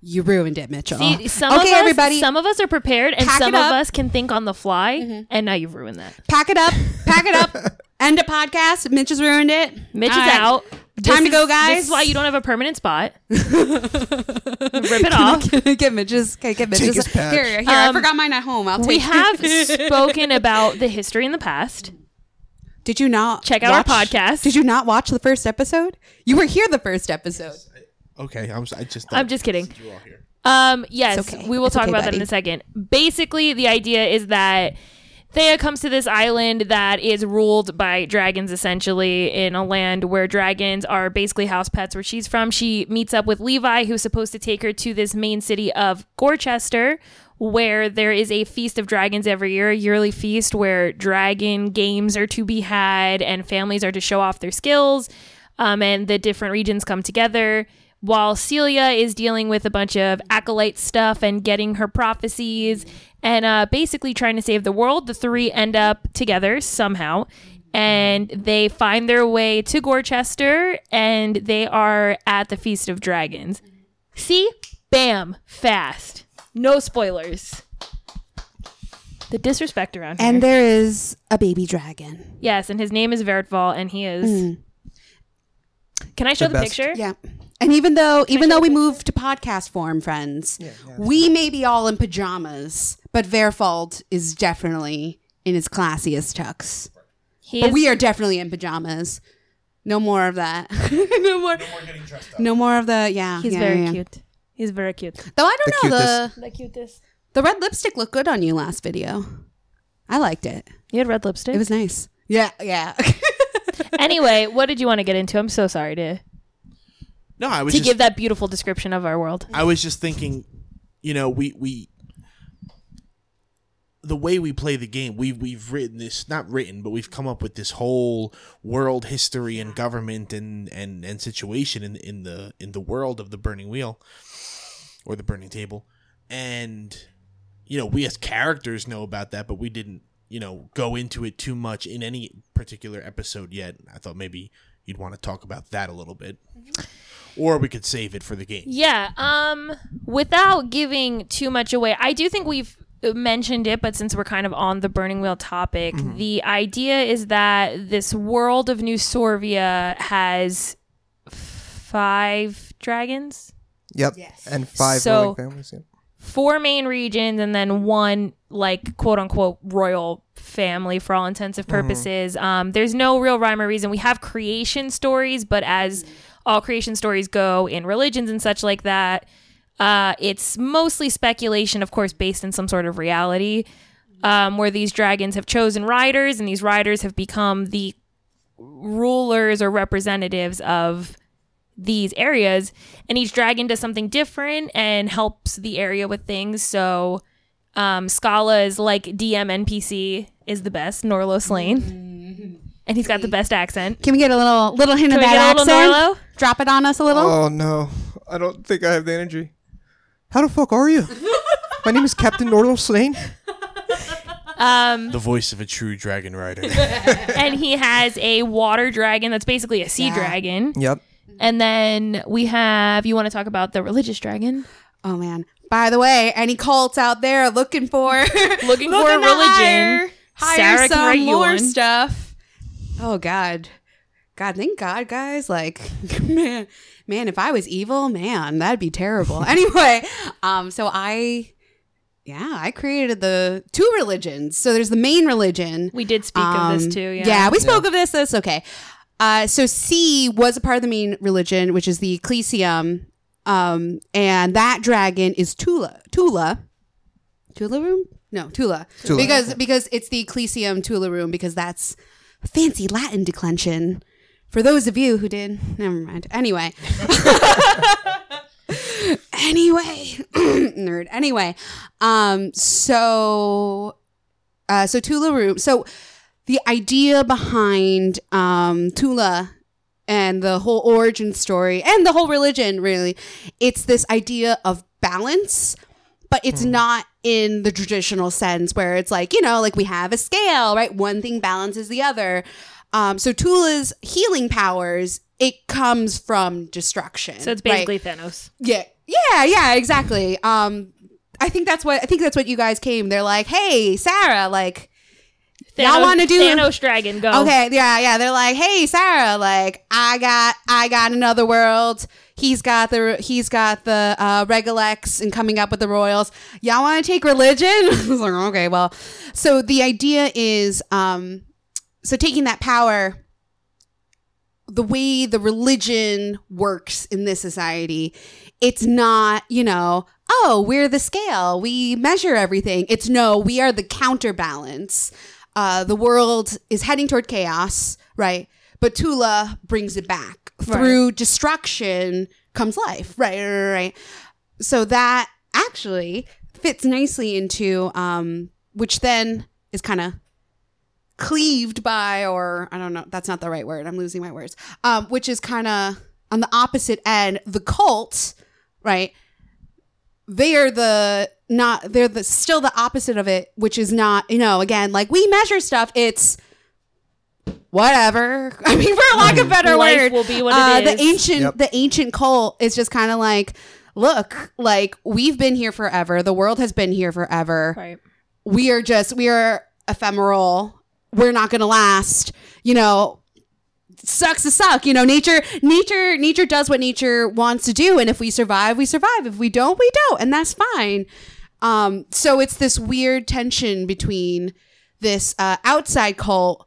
You ruined it, Mitchell. See, some okay, of us, everybody, some of us are prepared, and pack some it of up. us can think on the fly. And now you've ruined that. pack it up, pack it up. End a podcast. Mitch has ruined it. Mitch All is right. out. Time This to go, is- guys. This is why you don't have a permanent spot. Rip it off. Can I get Mitch's? Can I get Mitch's? his patch. Here, here. I Um, forgot mine at home. I'll take. We have spoken about the history in the past. Did you not Check out our podcast. Did you not watch the first episode? You were here the first episode. Okay, I'm, s- I just. I'm just kidding. You all here. Um, yes, okay. we will It's talk okay, about that in a second. Basically, the idea is that Thea comes to this island that is ruled by dragons, essentially, in a land where dragons are basically house pets where she's from. She meets up with Levi, who's supposed to take her to this main city of Gorchester, where there is a feast of dragons every year, a yearly feast where dragon games are to be had and families are to show off their skills. Um, and the different regions come together while Celia is dealing with a bunch of acolyte stuff and getting her prophecies and uh, basically trying to save the world. The three end up together somehow. And they find their way to Gorchester and they are at the Feast of Dragons. See? Bam. Fast. No spoilers. The disrespect around here. And there is a baby dragon. yes, and his name is Vertval, and he is. Mm. Can I show The the, picture? Yeah. And even though even though we moved to podcast form, friends, we may be all in pajamas, but Verfald is definitely in his classiest tux. He But is- we are definitely in pajamas. No more of that. no more. We're getting dressed up. No more of the yeah. He's yeah, very yeah. cute. He's very cute. Though I don't The know the The cutest. the red lipstick looked good on you last video. I liked it. You had red lipstick. It was nice. Yeah, yeah. anyway, what did you want to get into? I'm so sorry to No, I was to just give that beautiful description of our world. I was just thinking, you know, we we the way we play the game, we've we've written this not written, but we've come up with this whole world history and government and and and situation in in the in the world of the burning wheel or the burning table. And you know, we as characters know about that, but we didn't, you know, go into it too much in any particular episode yet. I thought maybe you'd want to talk about that a little bit. Or we could save it for the game. Yeah. Um. Without giving too much away, I do think we've mentioned it, but since we're kind of on the burning wheel topic, the idea is that this world of New Sorvia has five dragons, Yep. And five So- ruling families. Yeah. four main regions, and then one like quote unquote royal family for all intensive purposes. Um, there's no real rhyme or reason. We have creation stories, but as all creation stories go in religions and such like that, uh, it's mostly speculation, of course, based in some sort of reality, um, where these dragons have chosen riders, and these riders have become the rulers or representatives of these areas and each dragon does something different and helps the area with things so um scala is like dm npc is the best Norlo Slane and he's got the best accent Can we get a little little hint Can of we that get a little accent? Norlo? Drop it on us a little. Oh no, I don't think I have the energy. How the fuck are you? My name is Captain Norlo Slane. um The voice of a true dragon rider. and he has a water dragon that's basically a sea Yeah. dragon Yep. And then we have you want to talk about the religious dragon Oh man. By the way, any cults out there looking for Looking for religion, hire, hire Sarah some more one. stuff. Oh god. God, thank God, guys. Like, man, man, if I was evil, man, that'd be terrible. anyway, um, so I yeah, I created the two religions. So there's the main religion. we did speak of this Um, too yeah we spoke of this. That's okay. Uh, so C was a part of the main religion, which is the Ecclesium, um, and that dragon is Tula. Tula. Tularum? No, Tula. Tula. Because because it's the Ecclesium Tularum because that's fancy Latin declension. For those of you who did, never mind. Anyway. anyway, nerd. Anyway, um, so, uh, so Tularum. So, the idea behind um, Tula and the whole origin story and the whole religion, really, it's this idea of balance, but it's not in the traditional sense where it's like you know, like we have a scale, right? One thing balances the other. Um, so Tula's healing powers. It comes from destruction. so it's right? basically thanos Yeah. Yeah, yeah, exactly. Um I think that's what I think that's what you guys came. They're like, "Hey, Sarah, like Y'all wanna do- thanos dragon go okay, yeah, yeah. They're like, "Hey, Sarah, like I got I got another world. He's got the he's got the uh Regalax and coming up with the royals. Y'all want to take religion?" I was like, "Okay, well." So the idea is um so taking that power the way the religion works in this society, it's not, you know, oh, we're the scale, we measure everything. It's no, we are the counterbalance. Uh, the world is heading toward chaos, right? But Tula brings it back. Through destruction comes life, right? Right, right, right. So that actually fits nicely into, um, which then is kind of cleaved by or i don't know that's not the right word i'm losing my words um which is kind of on the opposite end the cult right they are the not they're the still the opposite of it which is not you know again like we measure stuff it's whatever. I mean for lack of better Life word will be what uh, it the ancient Yep. the ancient cult is just kind of like look like we've been here forever. The world has been here forever. Right. We are just we are ephemeral. We're not going to last you know. Sucks to suck you know. Nature nature nature does what nature wants to do and if we survive we survive. If we don't we don't and that's fine um so it's this weird tension between this uh, outside cult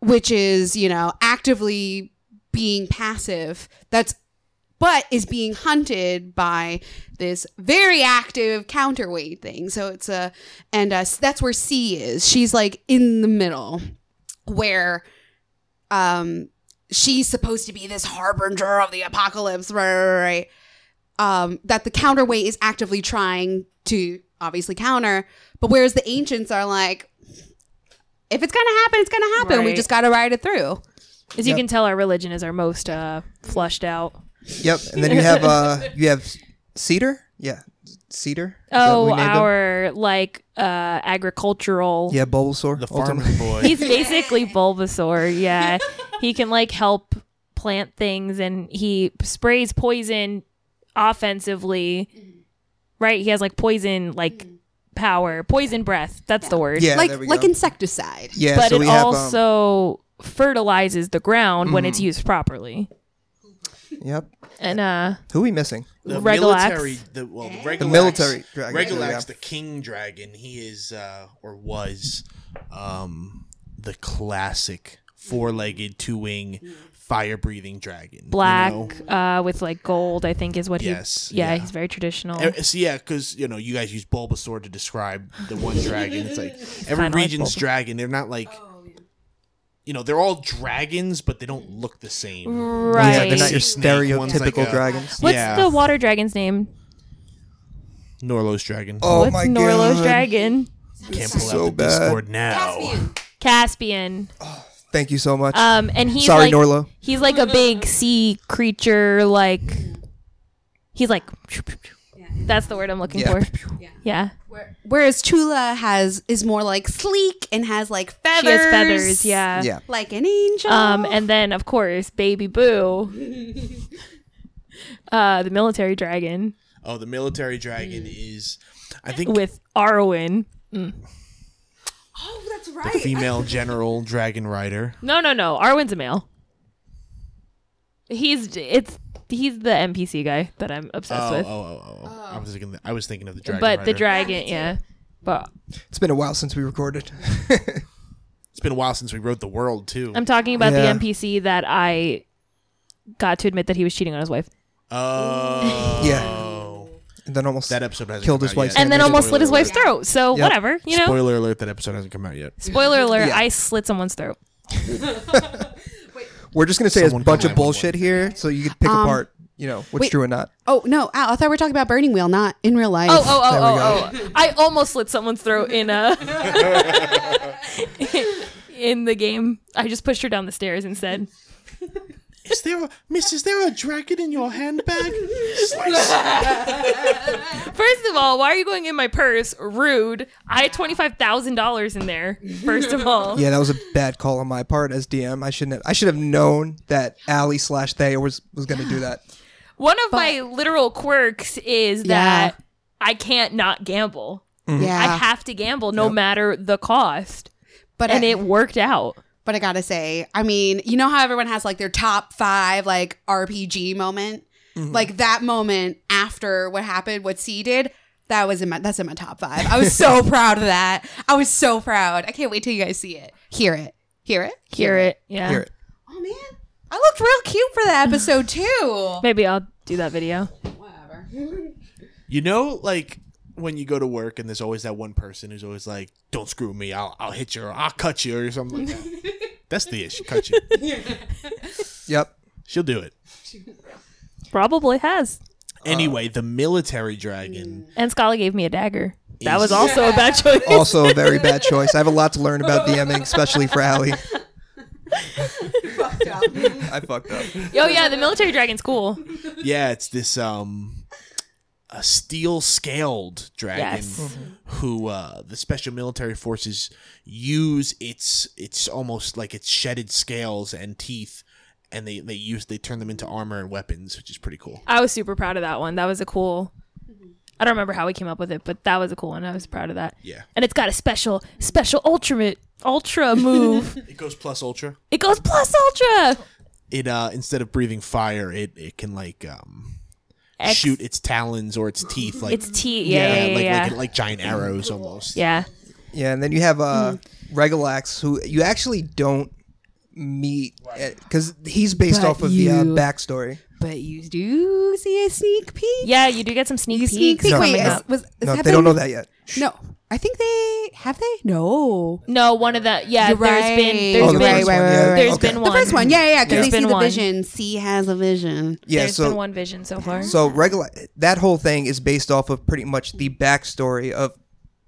which is you know actively being passive that's but is being hunted by this very active counterweight thing. So it's a, and uh, that's where C is. She's like in the middle, where, um, she's supposed to be this harbinger of the apocalypse, right? right, right. Um, that the counterweight is actively trying to obviously counter, but whereas the ancients are like, if it's gonna happen, it's gonna happen. We just gotta ride it through. As you Yep. can tell, our religion is our most uh, flushed out. Yep. And then you have uh you have cedar. Yeah, cedar. Is that what Oh, we named him? our like uh, agricultural. yeah Bulbasaur. The farmer boy. He's basically Bulbasaur. Yeah, he can like help plant things, and he sprays poison offensively. Right? He has like poison like power, poison breath. That's the word. Yeah, like like insecticide. Yeah, but so it we have um, also fertilizes the ground when it's used properly. yep. And uh, Who are we missing? the Regalax. military, the well, the, Regalax, The military dragon, Regalax, yeah. the king dragon. He is uh, or was um, the classic four-legged, two-wing, fire-breathing dragon. you black know? uh, with like gold, I think is what Yes, he. Yeah, yeah. he's very traditional. Uh, So yeah, because you know you guys use Bulbasaur to describe the one dragon. It's like every Kinda like region's Bulbasaur. dragon. They're not like, you know, they're all dragons, but they don't look the same. Right. Yeah, they're not your Sea snake, one's like stereotypical a- dragons. What's Yeah. the water dragon's name? Norlo's dragon. Oh What's my Norlo's god! Norlo's dragon? Can't pull so out the bad. Discord now. Caspian. Thank you so much. Um, and he's Sorry, like Norlo. he's like a big sea creature. Like he's like that's the word I'm looking Yeah. for. Yeah, Whereas Tula has is more like sleek and has like feathers. she has feathers. Yeah. Yeah. like an angel. Um, and then of course, Baby Boo, uh, the military dragon Oh, the military dragon is, I think, with Arwen. Oh, that's the female general dragon rider. No, no, no. Arwen's a male. He's it's he's the NPC guy that I'm obsessed Oh, oh, with. oh, oh, oh. I was thinking. I was thinking of the dragon. but the rider. dragon, yeah. But It's been a while since we recorded. It's been a while since we wrote the world too. I'm talking about Yeah. the NPC that I got to admit that he was cheating on his wife, Oh, Yeah. And then almost That episode hasn't Killed come his out wife's yet. and then almost slit his alert. wife's throat. So Yep. whatever, you know. Spoiler alert: that episode hasn't come out yet. Spoiler alert: Yeah. I slit someone's throat. We're just gonna say Someone a bunch call of bullshit here, so you can pick Um, apart, you know, what's wait. true and not. Oh no, Al, I thought we were talking about Burning Wheel, not in real life. Oh, oh, oh, oh, oh! I almost slit someone's throat in a in the game. I just pushed her down the stairs instead. Is there a Miss? Is there a dragon in your handbag? First of all, why are you going in my purse? Rude. I had twenty five thousand dollars in there. First of all, Yeah, that was a bad call on my part as DM. I shouldn't. Have, I should have known that Allie slash they was was gonna do that. one of my literal quirks is that Yeah. I can't not gamble. Mm-hmm. yeah. I have to gamble no matter the cost, but and I, it worked out. But I gotta say, I mean, you know how everyone has like their top five like RPG moment, mm-hmm. like that moment after what happened, what C did. That was in my that's in my top five. I was so proud of that. I was so proud. I can't wait till you guys see it, hear it, hear it, Hear it, yeah. Hear it. Oh man, I looked real cute for that episode too. Maybe I'll do that video. Whatever. You know, like when you go to work and there's always that one person who's always like, "Don't screw me. I'll I'll hit you or I'll cut you or something like that." That's the issue. Cut you. Yep. She'll do it. Probably has. Anyway, the military dragon. And Scala gave me a dagger. That Is- was also a bad choice. Also a very bad choice. I have a lot to learn about DMing, especially for Allie. I fucked up. Oh yeah, the military dragon's cool. Yeah, it's this um a steel scaled dragon Yes. who uh the special military forces use its it's almost like its shedded scales and teeth and they they use they turn them into armor and weapons, which is pretty cool. I was super proud of that one. That was a cool. I don't remember how we came up with it, but that was a cool one. I was proud of that. Yeah. And it's got a special, special ultra, ultra move. It goes plus ultra. it goes plus ultra. It uh instead of breathing fire, it it can like um X- shoot its talons or its teeth like It's T. Yeah, yeah, yeah. like yeah. like like giant arrows almost. yeah. Yeah, and then you have uh Regalax, who you actually don't meet because he's based But off of the uh, backstory. But you do see a sneak peek. Yeah, you do get some sneak You peeks sneak peek. No. Wait, coming is, was is No, they don't know that yet. No, I think they have they. No, No, one of the yeah. You're There's right. been Oh, there's the been first one, yeah. there's Okay. been the first one. Yeah, yeah, yeah. Because they see been the one. vision. C has a vision. Yeah, There's so been one vision so far. So regular that whole thing is based off of pretty much the backstory of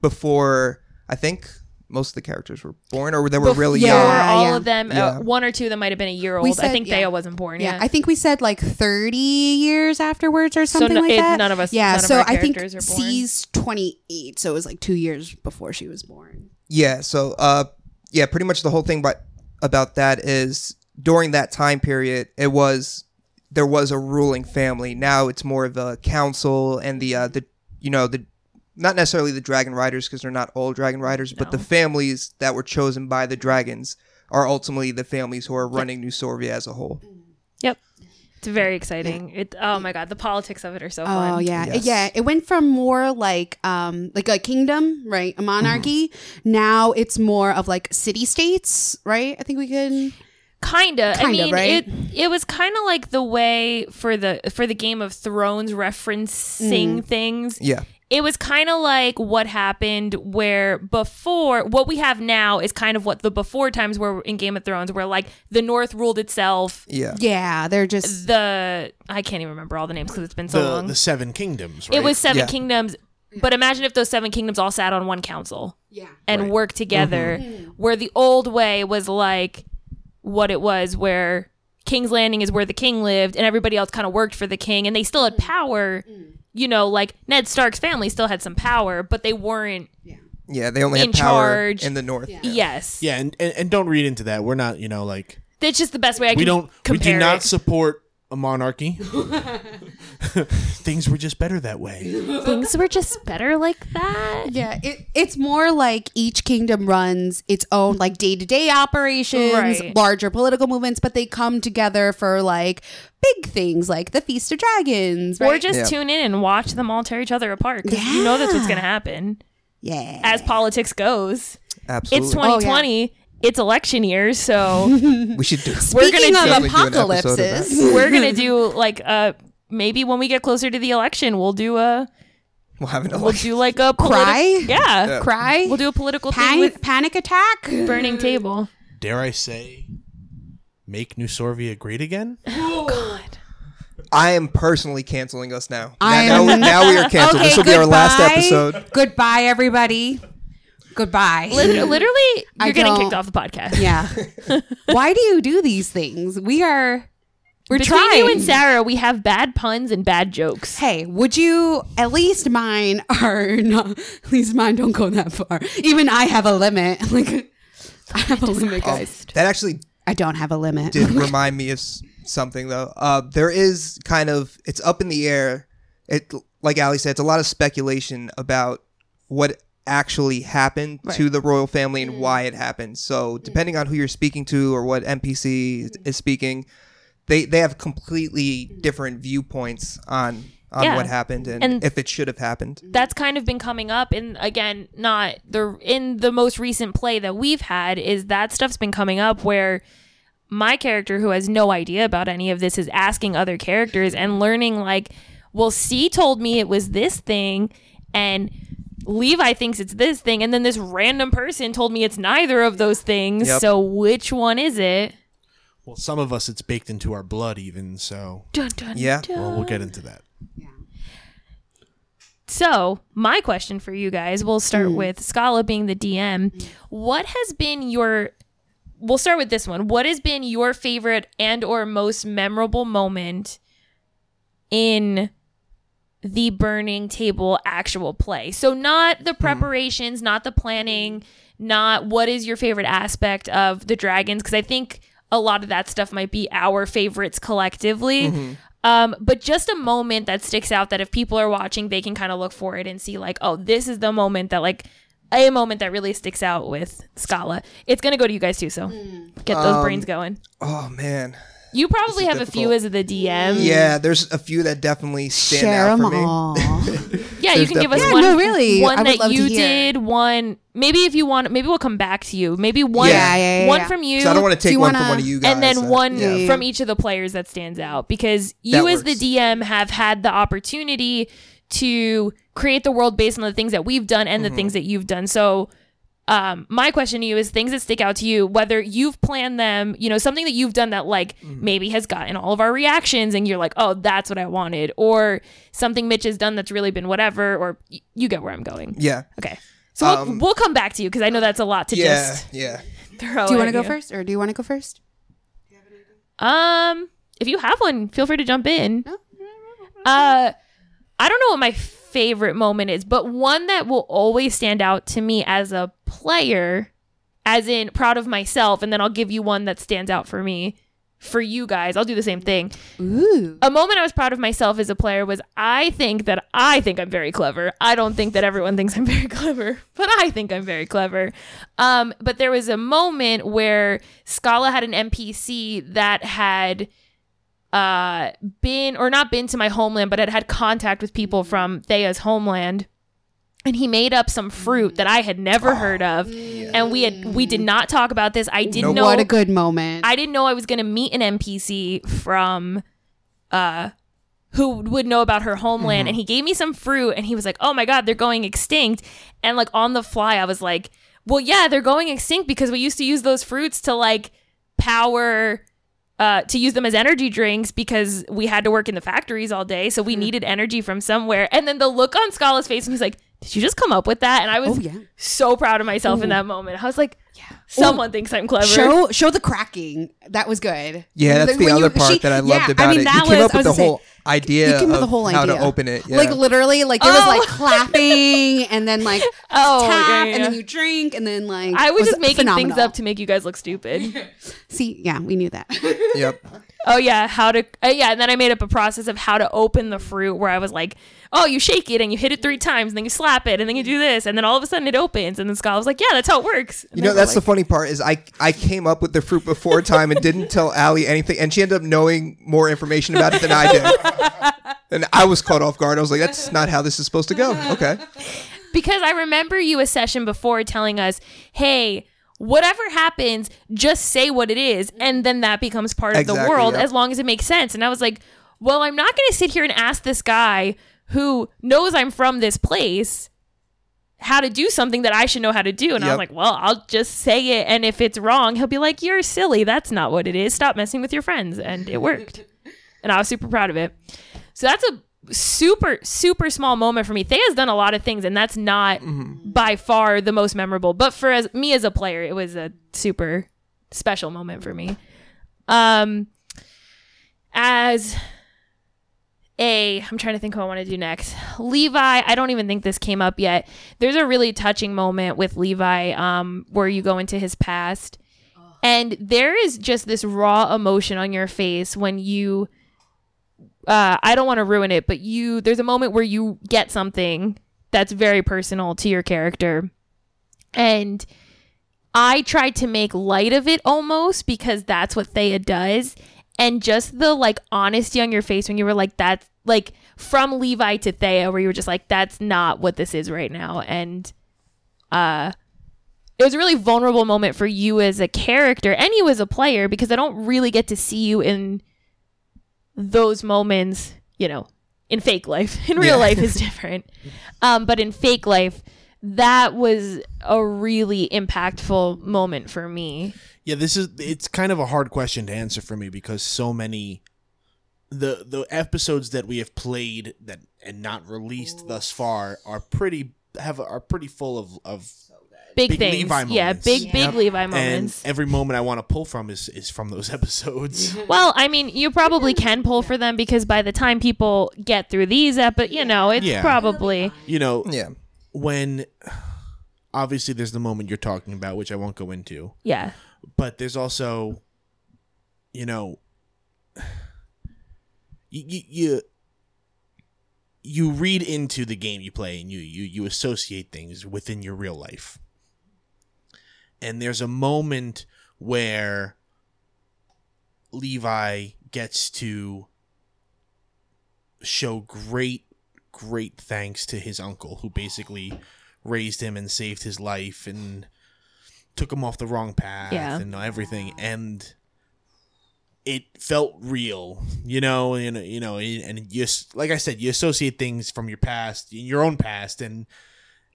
before I think most of the characters were born or they were really yeah. Young. Yeah, all yeah. of them, Yeah. uh, one or two of them might have been a year old. We I think yeah. Thea wasn't born Yeah, yet. I think we said like 30 years afterwards or something no- like it- that. none of us- Yeah, none of so our I think characters are born. C's 28, so it was like two years before she was born. Yeah, so uh yeah, pretty much the whole thing about about that is during that time period it was there was a ruling family. Now it's more of a council and the uh the you know the not necessarily the dragon riders because they're not all dragon riders, but the families that were chosen by the dragons are ultimately the families who are running New Sorvia as a whole. Yep. It's very exciting. It. Oh my god, the politics of it are so Oh fun. Oh yeah, Yes. yeah. It went from more like um like a kingdom, right, a monarchy. Mm-hmm. Now it's more of like city states, right? I think we can. Kinda. I Kinda, mean, right? it it was kind of like the way for the for the Game of Thrones referencing things. Yeah. It was kind of like what happened where before what we have now is kind of what the before times were in Game of Thrones, where like the North ruled itself. Yeah. Yeah, they're just The I can't even remember all the names because it's been so the long. the Seven Kingdoms. Right? It was seven Yeah. kingdoms, but imagine if those seven kingdoms all sat on one council yeah. and Right. worked together. Mm-hmm. Mm-hmm. Where the old way was like what it was, where King's Landing is where the king lived, and everybody else kind of worked for the king, and they still had mm-hmm. power. You know, like Ned Stark's family still had some power, but they weren't. Yeah, Yeah, they only In had power charge. in the north. Yes, yeah, and, and and don't read into that. We're not, you know, like that's just the best way I we can don't we compare do not it. support a monarchy. Things were just better that way. Things were just better like that. Yeah, it, it's more like each kingdom runs its own like day to day operations, Right. larger political movements, but they come together for like big things like the Feast of Dragons, Or just Yeah. tune in and watch them all tear each other apart because you know that's what's going to happen yeah, as politics goes. Absolutely. It's 2020. It's election year, so we should do we're gonna Speaking do- of do an episode of that. apocalypses, we're gonna do like uh maybe when we get closer to the election, we'll do a We'll have an election. we'll election. do like a politi- Cry? Yeah, Yeah. cry, we'll do a political thing with panic attack. burning table. Dare I say, make New Sorvia great again? Oh God, I am personally canceling us now. I now, now, am- now we are canceled. Okay, this will be our last episode. Goodbye, everybody. Goodbye. Lit- literally, you're getting don't- kicked off the podcast. yeah. Why do you do these things? We are. We're Between trying. you and Sarah, we have bad puns and bad jokes. Hey, would you at least mine are not at least mine don't go that far. Even I have a limit. Like I have a limit, guys. that actually I don't have a limit. did remind me of s- something though. Uh, there is kind of it's up in the air. It like Allie said, it's a lot of speculation about what actually happened to the royal family and mm-hmm. why it happened. So mm-hmm. depending on who you're speaking to or what NPC is- mm-hmm. is speaking, they they have completely different viewpoints on on Yeah. what happened and, And- if it should have happened. that's kind of been coming up and again not the in the most recent play that we've had is that stuff's been coming up where my character who has no idea about any of this is asking other characters and learning like well C told me it was this thing and Levi thinks it's this thing and then this random person told me it's neither of those things Yep. so which one is it Well, some of us it's baked into our blood, even so. dun, dun, Yeah. dun. Well, we'll get into that. So, my question for you guys, we'll start hmm. with Scala being the DM. Hmm. What has been your We'll start with this one. What has been your favorite and or most memorable moment in the burning table actual play? So not the preparations, not the planning, not what is your favorite aspect of the dragons because I think a lot of that stuff might be our favorites collectively. Um, but just a moment that sticks out that if people are watching, they can kind of look for it and see like, oh, this is the moment that like a moment that really sticks out with Scala. It's gonna go to you guys too, so get those Um, brains going. Oh man, You probably is have a few as the DM. Yeah, there's a few that definitely stand Share out them for me. all. Yeah, you can give us definitely- one. No, really. One I would that love to you did. One, maybe if you want, maybe we'll come back to you. Maybe one, Yeah, yeah, yeah, one yeah. from you. 'Cause I don't want to take you one wanna- from one of you guys. and then that- one yeah. Yeah. from each of the players that stands out because you as the. DM have had the opportunity to create the world based on the things that we've done and Mm-hmm. the things that you've done. So um, my question to you is things that stick out to you, whether you've planned them, you know, something that you've done that like Mm-hmm. maybe has gotten all of our reactions and you're like, oh, that's what I wanted, or something Mitch has done that's really been whatever, or y- you get where I'm going. Yeah. Okay. So we'll, Um, we'll come back to you because I know that's a lot to Yeah. just Yeah. throw. Do you want to go first, or do you want to go first? Um, if you have one, feel free to jump in. No? Uh, I don't know what my favorite moment is, but one that will always stand out to me as a player, as in proud of myself, and then I'll give you one that stands out for me. For you guys, I'll do the same thing. Ooh. A moment I was proud of myself as a player was I think that I think I'm very clever. I don't think that everyone thinks I'm very clever, but I think I'm very clever. Um, but there was a moment where Scala had an NPC that had uh been or not been to my homeland, but had had contact with people from Thea's homeland. And he made up some fruit that I had never heard of, and we had we did not talk about this. I didn't Nope. know what a good moment. I didn't know I was going to meet an NPC from uh who would know about her homeland and he gave me some fruit and he was like, "Oh my god, they're going extinct." And like on the fly I was like, "Well, yeah, they're going extinct because we used to use those fruits to like power uh, to use them as energy drinks because we had to work in the factories all day, so we needed energy from somewhere. And then the look on Scala's face, and he's like, "Did you just come up with that?" And I was Oh, yeah. so proud of myself in that moment. I was like, "Yeah, someone thinks I'm clever." show show the cracking. That was good. Yeah, that's Like, the when other you- part she- that I loved yeah, about I mean, it. That you came was, up with the whole say, idea You came up with of the whole how idea. to open it. Yeah. Like literally, like there was Oh. like clapping and then like Oh, tap yeah, and then yeah. you drink and then like I was, was just making phenomenal. things up to make you guys look stupid. See, yeah, we knew that. yep. oh yeah, how to? Uh, yeah, and then I made up a process of how to open the fruit where I was like, "Oh, you shake it and you hit it three times, and then you slap it, and then you do this, and then all of a sudden it opens." And then Scott was like, "Yeah, that's how it works." And You know, were that's the funny part is I I came up with the fruit before time and didn't tell Allie anything, and she ended up knowing more information about it than I did. And I was caught off guard. I was like, "That's not how this is supposed to go." Okay. because I remember you a session before telling us, "Hey." Whatever happens, just say what it is, and then that becomes part of the world yep. as long as it makes sense. And I was like, well, I'm not going to sit here and ask this guy who knows I'm from this place how to do something that I should know how to do. And I was like, well, I'll just say it. And if it's wrong, he'll be like, you're silly. That's not what it is. Stop messing with your friends. And it worked. and I was super proud of it. So that's a super, super small moment for me. Thea's done a lot of things, and that's not by far the most memorable. But for as, me as a player, it was a super special moment for me. Um, as a I'm trying to think who I want to do next. Levi, I don't even think this came up yet. There's a really touching moment with Levi um where you go into his past. And there is just this raw emotion on your face when you uh I don't want to ruin it, but you there's a moment where you get something that's very personal to your character. And I tried to make light of it almost because that's what Thea does. And just the like honesty on your face when you were like, that's like from Levi to Thea, where you were just like, that's not what this is right now. And uh it was a really vulnerable moment for you as a character and you as a player because I don't really get to see you in those moments, you know, in fake life. In real Yeah. life is different. Um, but in fake life, that was a really impactful moment for me. Yeah, this is it's kind of a hard question to answer for me because so many the the episodes that we have played that and not released thus far are pretty have are pretty full of of Big, Big things. Levi yeah, moments. big, Yeah. big Levi and every moment I want to pull from is is from those episodes. well, I mean, you probably can pull for them because by the time people get through these, ep- but you know, it's Yeah. probably you know, Yeah. when obviously there's the moment you're talking about which I won't go into. yeah, but there's also you know you, you you read into the game you play and you you you associate things within your real life. And there's a moment where Levi gets to show great, great thanks to his uncle, who basically raised him and saved his life and took him off the wrong path Yeah. and everything. And it felt real, you know, and you know, and you like I said, you associate things from your past, your own past, and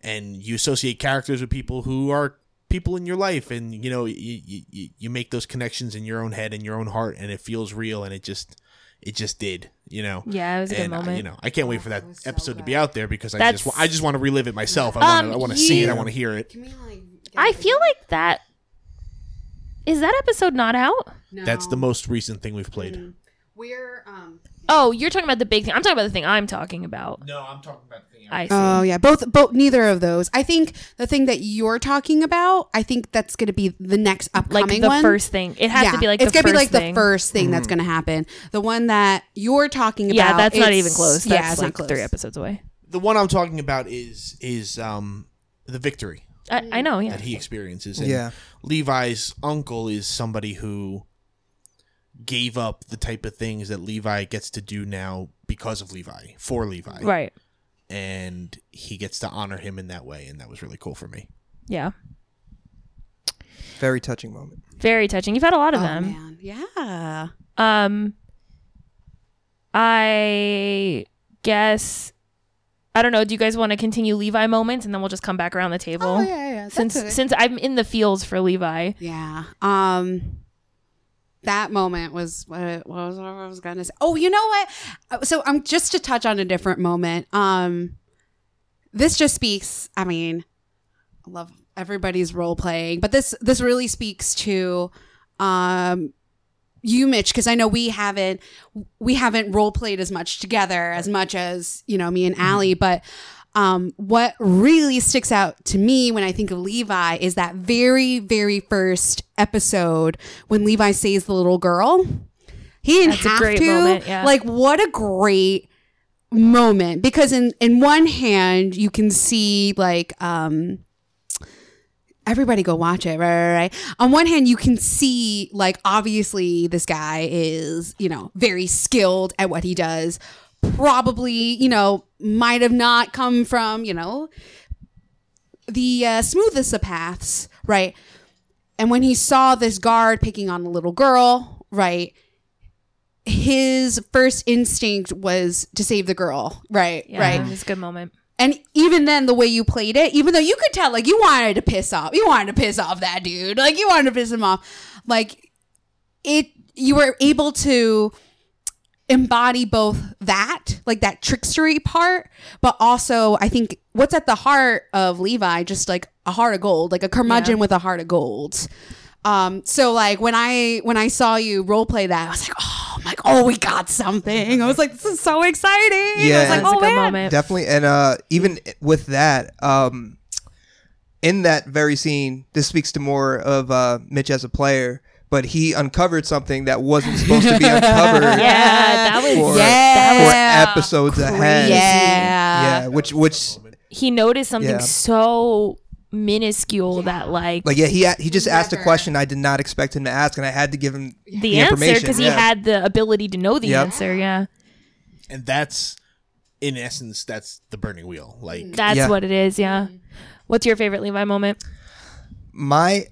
and you associate characters with people who are people in your life, and you know, you you, you make those connections in your own head and your own heart, and it feels real, and it just it just did, you know. Yeah, it was a good and I- moment. you know, I can't wait for that It so episode to be out there because I just I just want to relive it myself. I want Um, to I want to see it. I want to hear it. Can we like? Get I a- feel like that is that episode not out. That's the most recent thing we've played. Mm. We're um. Oh, you're talking about the big thing. I'm talking about the thing I'm talking about. No, I'm talking about the thing. I see. Oh yeah, both both neither of those. I think the thing that you're talking about, I think that's going to be the next like upcoming the one. first thing. It has to be like it's the gonna first be like thing. the first thing that's going to happen. The one that you're talking about, Yeah, that's not even close. That's yeah, it's like not close. three episodes away. the one I'm talking about is is um the victory I, I know. Yeah. that he experiences. And Yeah. Levi's uncle is somebody who gave up the type of things that Levi gets to do now because of Levi, for Levi. Right. And he gets to honor him in that way, and that was really cool for me. Yeah. Very touching moment. Very touching. You've had a lot of Oh them. man, yeah. Um, I guess I don't know. Do you guys want to continue Levi moments, and then we'll just come back around the table? Oh yeah, yeah. Since it. since I'm in the fields for Levi. Yeah. Um that moment was what, what was what I was gonna say. Oh, you know what? Uh, So I'm just to touch on a different moment. Um this just speaks, I mean, I love everybody's role playing, but this this really speaks to um you Mitch because I know we haven't we haven't role played as much together as much as, you know, me and Allie, but um, what really sticks out to me when I think of Levi is that very, very first episode when Levi saves the little girl. He didn't That's have to. moment, yeah. Like, what a great moment! Because in in one hand, you can see like um, everybody go watch it, right, right, right. On one hand, you can see like obviously this guy is you know very skilled at what he does. Probably you know might have not come from you know the uh, smoothest of paths, right? And when he saw this guard picking on a little girl, right? His first instinct was to save the girl, right? Yeah, Right. It was a good moment. And even then, the way you played it, even though you could tell, like, you wanted to piss off, you wanted to piss off that dude, like, you wanted to piss him off. Like, it, you were able to embody both that, like that trickstery part, but also, I think what's at the heart of Levi, just like a heart of gold, like a curmudgeon Yeah. with a heart of gold. Um, so like when I when I saw you role play that, I was like, oh, I'm like, oh, we got something. I was like, this is so exciting. Yeah. I was like, was oh a good man. moment. Definitely, and uh, even with that, um, in that very scene, this speaks to more of uh, Mitch as a player. But he uncovered something that wasn't supposed to be uncovered. Yeah, that was For, Yeah. for episodes ahead. Yeah. yeah, which which he noticed something Yeah. so minuscule that like, like yeah, he he just asked a Never. question I did not expect him to ask, and I had to give him the, answer information, because he yeah. had the ability to know the Yep. answer. Yeah, And that's, in essence, that's the burning wheel. Like, that's Yeah. what it is. Yeah. What's your favorite Levi moment? my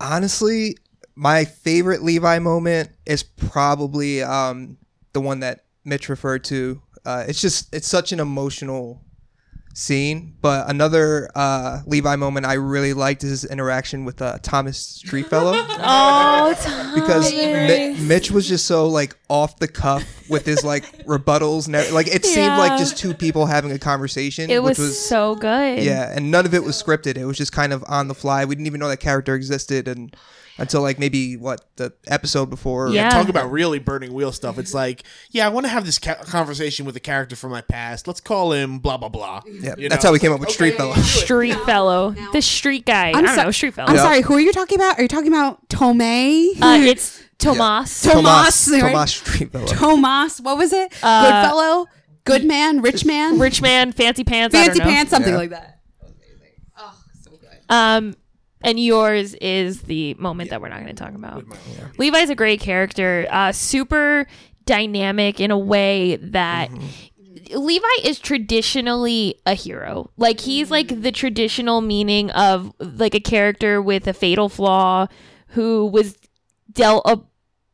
honestly my favorite levi moment is probably um the one that mitch referred to uh it's just it's such an emotional scene but another uh levi moment i really liked is his interaction with uh thomas streetfellow Oh, because Thomas. Mi- mitch was just so like off the cuff with his like rebuttals and everything. like it seemed like just two people having a conversation it which was, was so good. yeah, and none of it was scripted. It was just kind of on the fly. We didn't even know that character existed, and until like maybe what the episode before. Yeah. talk about really burning wheel stuff. It's like, yeah, I want to have this ca- conversation with a character from my past. Let's call him blah blah blah. Yeah, You that's know? how we came up with Okay, Street Fellow. Street fellow, the street guy. I I'm don't so- know, street fellow. I'm Yeah. sorry, who are you talking about? Are you talking about Tomei? Uh, it's Tomas. To- Tomas, right? Tomas Street Fellow. Tomas, what was it? Uh, Good fellow, good man, rich man, Rich man, fancy pants. I fancy don't know. pants, something Yeah. like that. Oh, so good. Um, and yours is the moment that we're not going to talk about. Levi's a great character, uh, super dynamic in a way that Levi is traditionally a hero. Like he's like the traditional meaning of like a character with a fatal flaw who was dealt a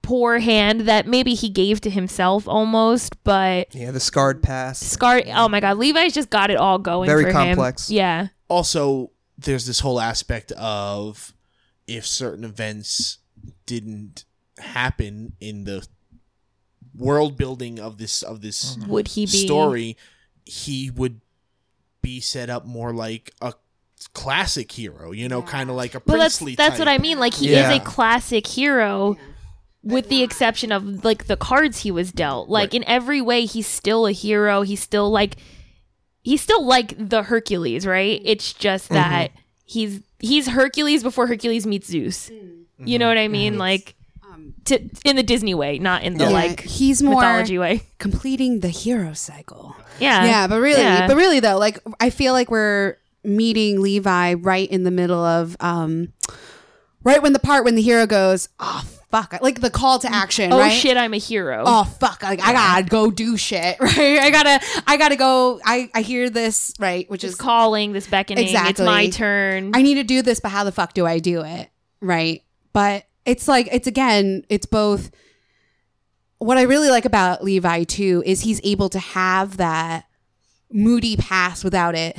poor hand that maybe he gave to himself almost, but Yeah, the scarred past. Scar. Oh my God, Levi's just got it all going. Very for complex. Him. Yeah. also there's this whole aspect of if certain events didn't happen in the world building of this of this mm-hmm. Would he be story he would be set up more like a classic hero you know kind of like a Well, that's princely that's what I mean. Like he Yeah. is a classic hero, with the exception of like the cards he was dealt. Like Right. in every way, he's still a hero. He's still like he's still like the Hercules, right? Mm. It's just Mm-hmm. that he's he's Hercules before Hercules meets Zeus. Mm. You know what I mm-hmm. mean? Like um, to, in the Disney way, not in the Yeah, like he's more mythology way. completing the hero cycle. Yeah, yeah, but really, yeah. but really though, like I feel like we're meeting Levi right in the middle of, um, right when the part when the hero goes, oh fuck, like the call to mm. action. oh right? shit, I'm a hero. Oh fuck! Like I gotta go do shit, right? I gotta, I gotta go. I I hear this, right? Which is calling, this beckoning. Exactly. It's my turn. I need to do this, but how the fuck do I do it? Right. But it's like, it's again, it's both. What I really like about Levi too is he's able to have that moody past without it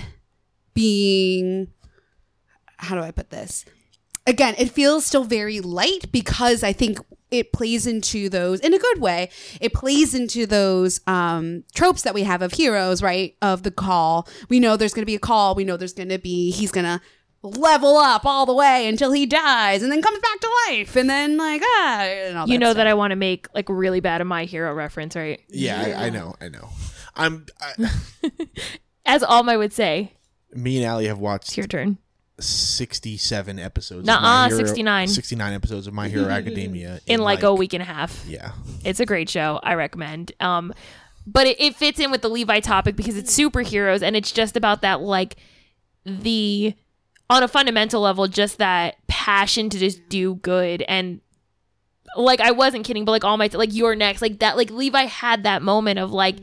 being, how do I put this? Again, it feels still very light because I think it plays into those in a good way. It plays into those um, tropes that we have of heroes, right? Of the call. We know there's going to be a call. We know there's going to be he's going to level up all the way until he dies, and then comes back to life, and then like ah, and all you know stuff. that I want to make like really bad a my hero reference, right? yeah I, I know i know i'm I, As Alma would say, me and Allie have watched it's your turn. 67 episodes Nuh-uh, Hero- 69. 69 episodes of my hero academia In like, a week and a half. yeah It's a great show. I recommend. Um, but it, it fits in with the Levi topic because it's superheroes and it's just about that like the on a fundamental level, just that passion to just do good and like I wasn't kidding, but like all my like you're next, like that, like Levi had that moment of like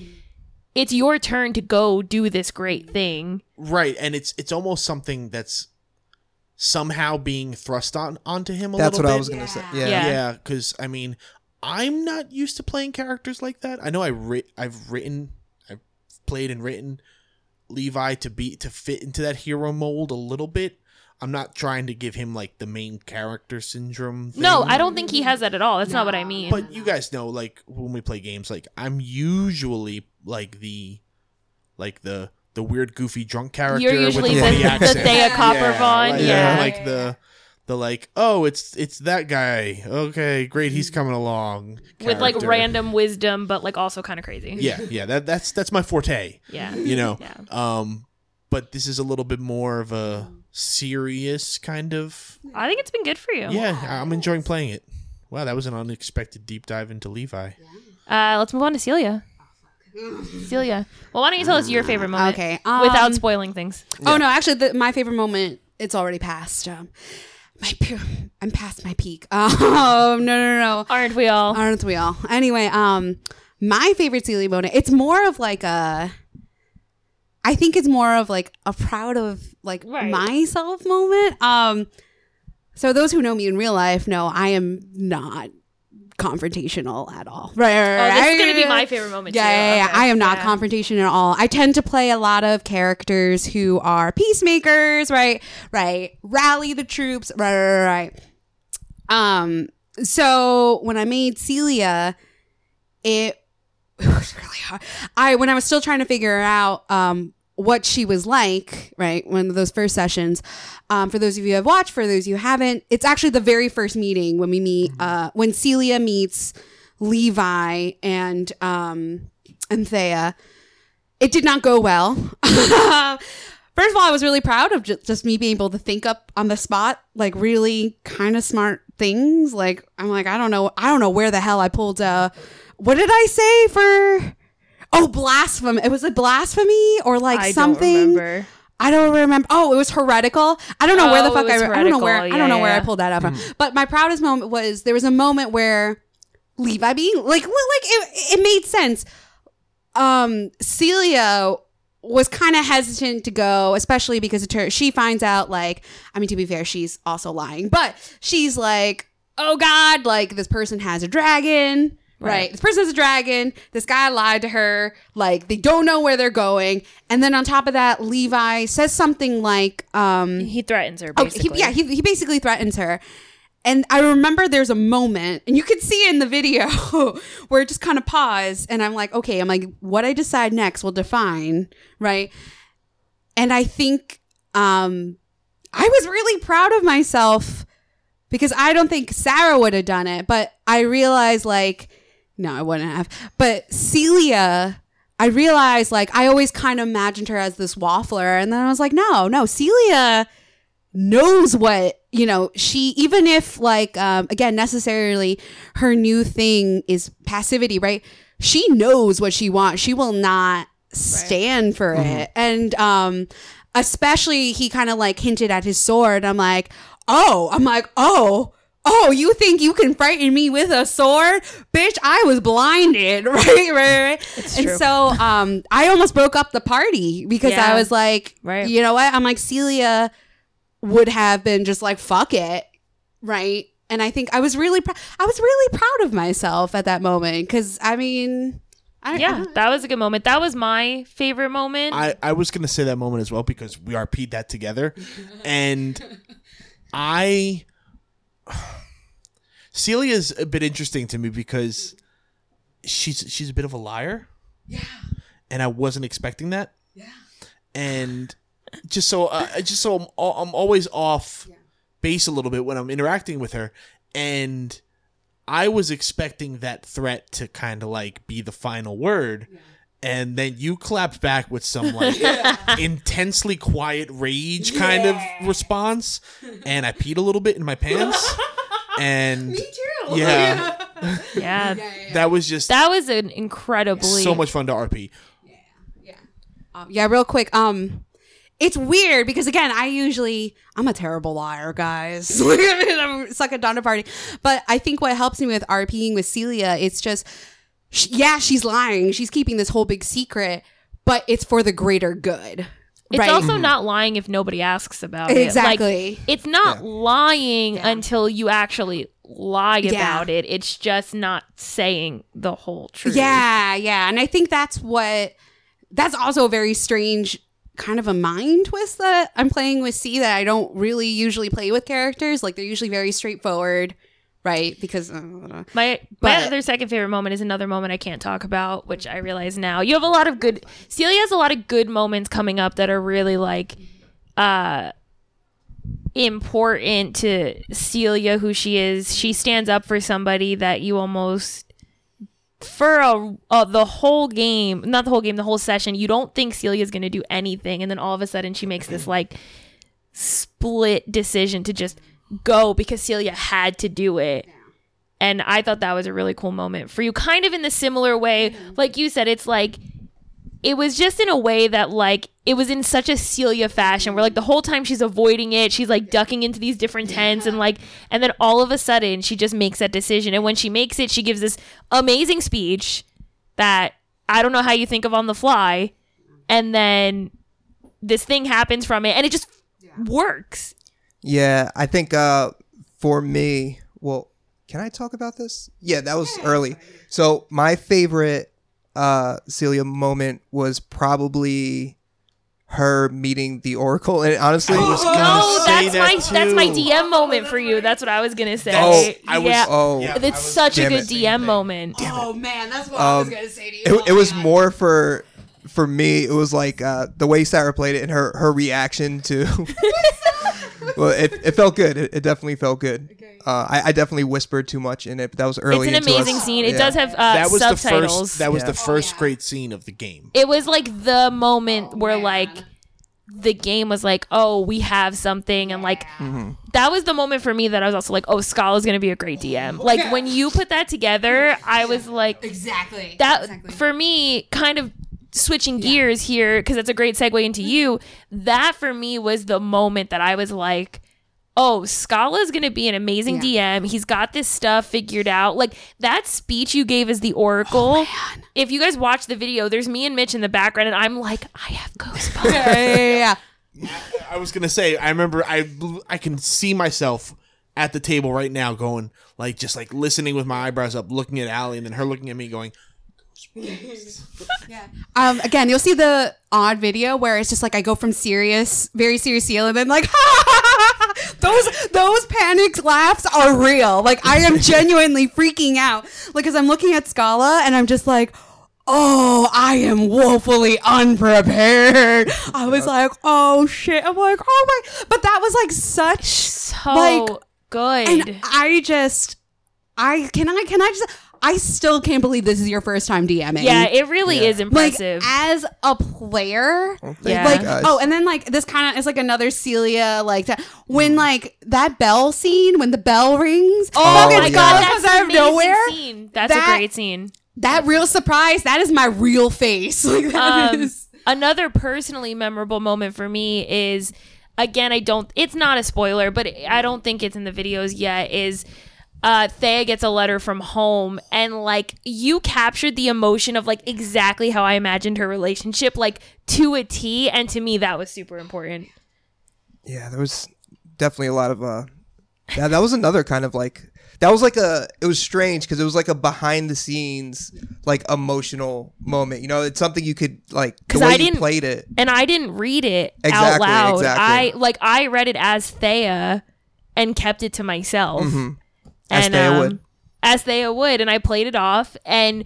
it's your turn to go do this great thing. right and it's it's almost something that's somehow being thrust on onto him a That's little bit. That's what I was gonna say. Yeah. Yeah. yeah because i mean i'm not used to playing characters like that i know i writ- i've written i've played and written levi to be to fit into that hero mold a little bit i'm not trying to give him like the main character syndrome thing. No, I don't think he has that at all. That's not what I mean. but you guys know like when we play games like i'm usually like the like the the weird goofy drunk character You're usually with the, the, the, funny accent. Thea Coppervon. like, Yeah. like the the like oh it's it's that guy okay great he's coming along With like character. random wisdom, but like also kind of crazy. yeah yeah that that's that's my forte Yeah. you know Yeah. um but this is a little bit more of a serious kind of I think it's been good for you. yeah i'm enjoying playing it wow that was an unexpected deep dive into levi Uh, let's move on to Celia. Celia. Well, why don't you tell us your favorite moment? Okay, um, without spoiling things. Oh no, actually, the, my favorite moment it's already passed. Um, my pu- I'm past my peak. Oh no, no, no, Aren't we all? aren't we all? Anyway, um, my favorite Celia moment. It's more of like a. I think it's more of like a proud of like Right. myself moment. Um, so those who know me in real life know I am not confrontational at all. Right. right, Oh, this is gonna be my favorite moment. Yeah, too. yeah, yeah. Okay. I am not Yeah. confrontation at all. I tend to play a lot of characters who are peacemakers, right? Right. Rally the troops, right, right, right. Um, so when I made Celia, it, it was really hard. I when I was still trying to figure out um what she was like, right? One of those first sessions. Um, for those of you who have watched, for those you who haven't, it's actually the very first meeting when we meet, uh, when Celia meets Levi and um and Thea. It did not go well. First of all, I was really proud of just, just me being able to think up on the spot, like really kind of smart things. Like I'm like, I don't know, I don't know where the hell I pulled. Uh, what did I say for? Oh, blasphemy! It was a blasphemy or like I something. Don't remember. I don't remember. Oh, it was heretical. I don't know where the Oh, fuck I. I don't know where. Heretical. I don't know Yeah, where I pulled that up from. But my proudest moment was there was a moment where Levi being like, like it, it made sense. Um, Celia was kind of hesitant to go, especially because it tur- she finds out like, I mean, to be fair, she's also lying, but she's like, oh god, like this person has a dragon. Right. Right. This person has a dragon. This guy lied to her. Like they don't know where they're going. And then on top of that, Levi says something like, um, He threatens her. Oh, he, yeah, he, he basically threatens her. And I remember there's a moment, and you can see in the video where it just kind of paused. And I'm like, okay, I'm like, what I decide next will define, right? And I think um, I was really proud of myself because I don't think Sarah would have done it. But I realized, like, no, I wouldn't have. But Celia, I realized, like, I always kind of imagined her as this waffler. And then I was like, no, no, Celia knows what you know she even if like um again necessarily her new thing is passivity right? She knows what she wants. She will not stand for it. And um especially he kind of like hinted at his sword. I'm like oh i'm like oh Oh, you think you can frighten me with a sword? Bitch, I was blinded. Right, right, right. and true. so um I almost broke up the party because Yeah. I was like, Right. you know what? I'm like Celia would have been just like fuck it, right? And I think I was really pr- I was really proud of myself at that moment because I mean, I, Yeah, that was a good moment. That was my favorite moment. I, I was gonna say that moment as well because we RP'd that together, and I Celia's a bit interesting to me because she's she's a bit of a liar. Yeah, and I wasn't expecting that. Yeah, and just so uh, just so I'm, I'm always off base a little bit when I'm interacting with her, and I was expecting that threat to kind of like be the final word. And then you clapped back with some like intensely quiet rage kind of response, and I peed a little bit in my pants. And me too. yeah, yeah, that was just that was an incredibly so much fun to RP. Um, yeah, Yeah. real quick. Um, it's weird because again, I usually I'm a terrible liar, guys. Like, I mean, I'm suck at Donna party, but I think what helps me with RPing with Celia, it's just sh- yeah, she's lying. She's keeping this whole big secret, but it's for the greater good. It's right? also mm-hmm. not lying if nobody asks about it. Like, Exactly. it's not Yeah. lying Yeah. until you actually lie Yeah. about it. It's just not saying the whole truth. Yeah, yeah. And I think that's what that's also a very strange kind of a mind twist that I'm playing with C that I don't really usually play with characters. Like they're usually very straightforward, right? Because uh, My my other second favorite moment is another moment I can't talk about, which I realize now. You have a lot of good Celia has a lot of good moments coming up that are really like uh important to Celia who she is. She stands up for somebody that you almost for a, uh, the whole game, not the whole game, the whole session, you don't think Celia's going to do anything and then all of a sudden she makes this like split decision to just go because Celia had to do it. And I thought that was a really cool moment for you, kind of in the similar way. Mm-hmm. Like you said, it's like, it was just in a way that, like, it was in such a Celia fashion where, like, the whole time she's avoiding it, she's like ducking into these different tents, and like, and then all of a sudden she just makes that decision. And when she makes it, she gives this amazing speech that I don't know how you think of on the fly. And then this thing happens from it, and it just works. Yeah, I think uh, for me, well, can I talk about this? Yeah, that was early. So my favorite uh, Celia moment was probably her meeting the Oracle, and honestly, I was gonna No, say that's that my that's my. DM moment for you. That's what I was gonna say. Oh, I was- yeah, oh, Yeah. it's I was- such a good it. DM moment. Oh man, that's what I was Um, gonna say to you. it, Oh, it was man. more for for me. It was like uh, the way Sarah played it and her her reaction to. well, it, it felt good. It, it definitely felt good. Uh, I, I definitely whispered too much in it, but that was early. It's an into amazing us. scene. It Yeah. does have uh, that was the subtitles. first. That was Yeah. the first Oh, yeah. great scene of the game. it was like the moment where man. like the game was like, oh, we have something, and like Mm-hmm. that was the moment for me that I was also like, oh, Scala's gonna be a great DM. Like Yeah. when you put that together, I was like, exactly that exactly. for me kind of switching gears here because it's a great segue into mm-hmm. you. That for me was the moment that I was like, oh, Scala's going to be an amazing DM. He's got this stuff figured out. Like that speech you gave as the oh, Oracle. if you guys watch the video, there's me and Mitch in the background, and I'm like, I have goosebumps. yeah, yeah, yeah. I was gonna say, I remember I I can see myself at the table right now, going like just like listening with my eyebrows up, looking at Allie, and then her looking at me, going, Um, again, you'll see the odd video where it's just like I go from serious, very serious seal, and then like those those panicked laughs are real. Like I am genuinely freaking out. Like as I'm looking at Scala and I'm just like. Oh, I am woefully unprepared. I was like, oh shit. I'm like, oh my. But that was like such So Like, good. and I just, I can I can I just I still can't believe this is your first time DMing. yeah, it really is like impressive. as a player. Thank Yeah. Like guys. oh, and then like this kind of is like another Celia like that when like that bell scene when the bell rings. Oh, Oh, my yeah. god, comes that's out of nowhere. scene. That's That- a great scene. That real surprise. That is my real face. Like that Um, is- another personally memorable moment for me is again I don't it's not a spoiler but I don't think it's in the videos yet is uh Thea gets a letter from home and like you captured the emotion of like exactly how I imagined her relationship like to a T and to me that was super important. yeah, there was definitely a lot of uh that that was another kind of like that was like a it was strange because it was like a behind the scenes like emotional moment. You know, it's something you could like because I didn't- played it. And I didn't read it out loud. exactly. I like I read it as Thea and kept it to myself. Mm-hmm. As and, Thea um, would. As Thea would, and I played it off. And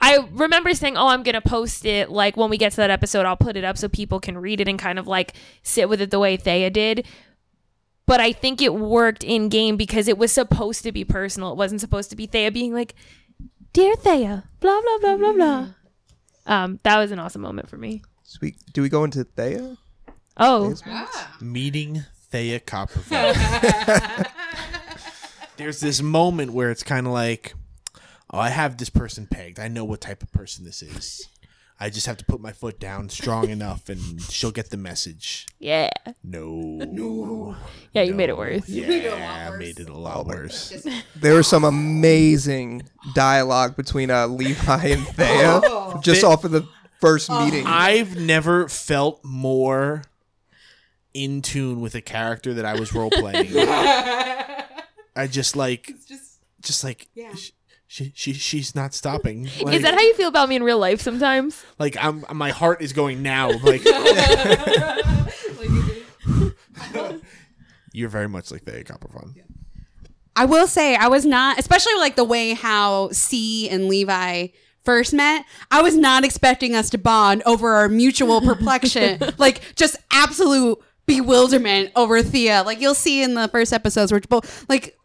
I remember saying, "Oh, I'm gonna post it. Like when we get to that episode, I'll put it up so people can read it and kind of like sit with it the way Thea did." But I think it worked in game because it was supposed to be personal. It wasn't supposed to be Thea being like, "Dear Thea," blah blah blah blah blah. Um, that was an awesome moment for me. Sweet. Do we go into Thea? Oh, meeting Thea Coppervon. There's this moment where it's kind of like, oh, I have this person pegged. I know what type of person this is. I just have to put my foot down strong enough, and she'll get the message. yeah, No, no, yeah, you made it worse. yeah, I made it a lot worse. There was some amazing dialogue between uh, Levi and Thea just Thi- off of the first meeting. I've never felt more in tune with a character that I was role playing. I just like, just, just like, yeah. she, she, she's not stopping. Like, Is that how you feel about me in real life sometimes? like I'm, my heart is going now. Like, you're very much like the Thea Coppervon. I will say I was not, especially like the way how C and Levi first met. I was not expecting us to bond over our mutual perplexion, like just absolute bewilderment over Thea. Like you'll see in the first episodes where both like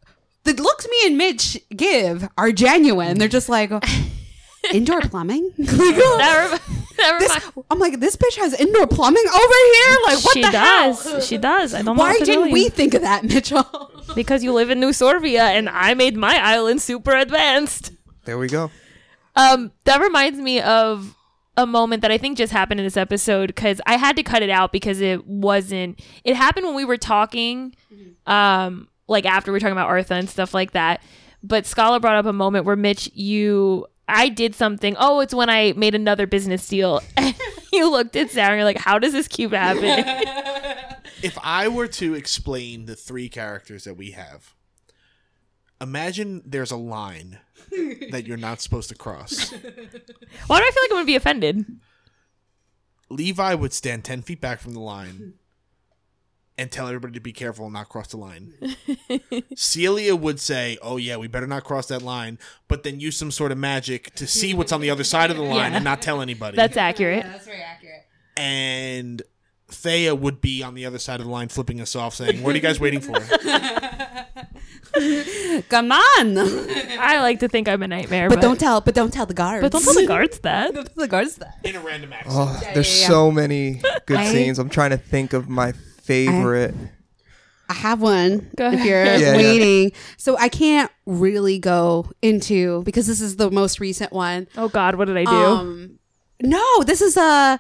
the looks me and Mitch give are genuine. They're just like indoor plumbing. Like, That, rem- that this, I'm like, this bitch has indoor plumbing over here. Like, what she the does. hell? She does. I don't know. Why what to tell didn't we think of that, Mitchell? Because you live in New Sorvia, and I made my island super advanced. there we go. Um, that reminds me of a moment that I think just happened in this episode because I had to cut it out because it wasn't. It happened when we were talking, um, like after we're talking about Artha and stuff like that. But Scala brought up a moment where Mitch, you, I did something. Oh, it's when I made another business deal. And you looked at Sarah and you're like, "How does this cube happen?" If I were to explain the three characters that we have, imagine there's a line that you're not supposed to cross. Why do I feel like I'm gonna be offended? Levi would stand 10 feet back from the line and tell everybody to be careful and not cross the line. Celia would say, Oh, yeah, we better not cross that line, but then use some sort of magic to see what's on the other side of the line Yeah. and not tell anybody. That's accurate. that's very accurate. and Thea would be on the other side of the line flipping us off saying, What are you guys waiting for? Come on. I like to think I'm a nightmare, But but, don't tell. But don't tell the guards. But don't tell the guards that. Don't tell the guards that. In a random accent. Oh, there's yeah, yeah. so many good scenes. I'm trying to think of my favorite. I have one. Go if you're ahead. Yeah, yeah. waiting, so I can't really go into because this is the most recent one. Oh God, what did I do? Um, no, this is a.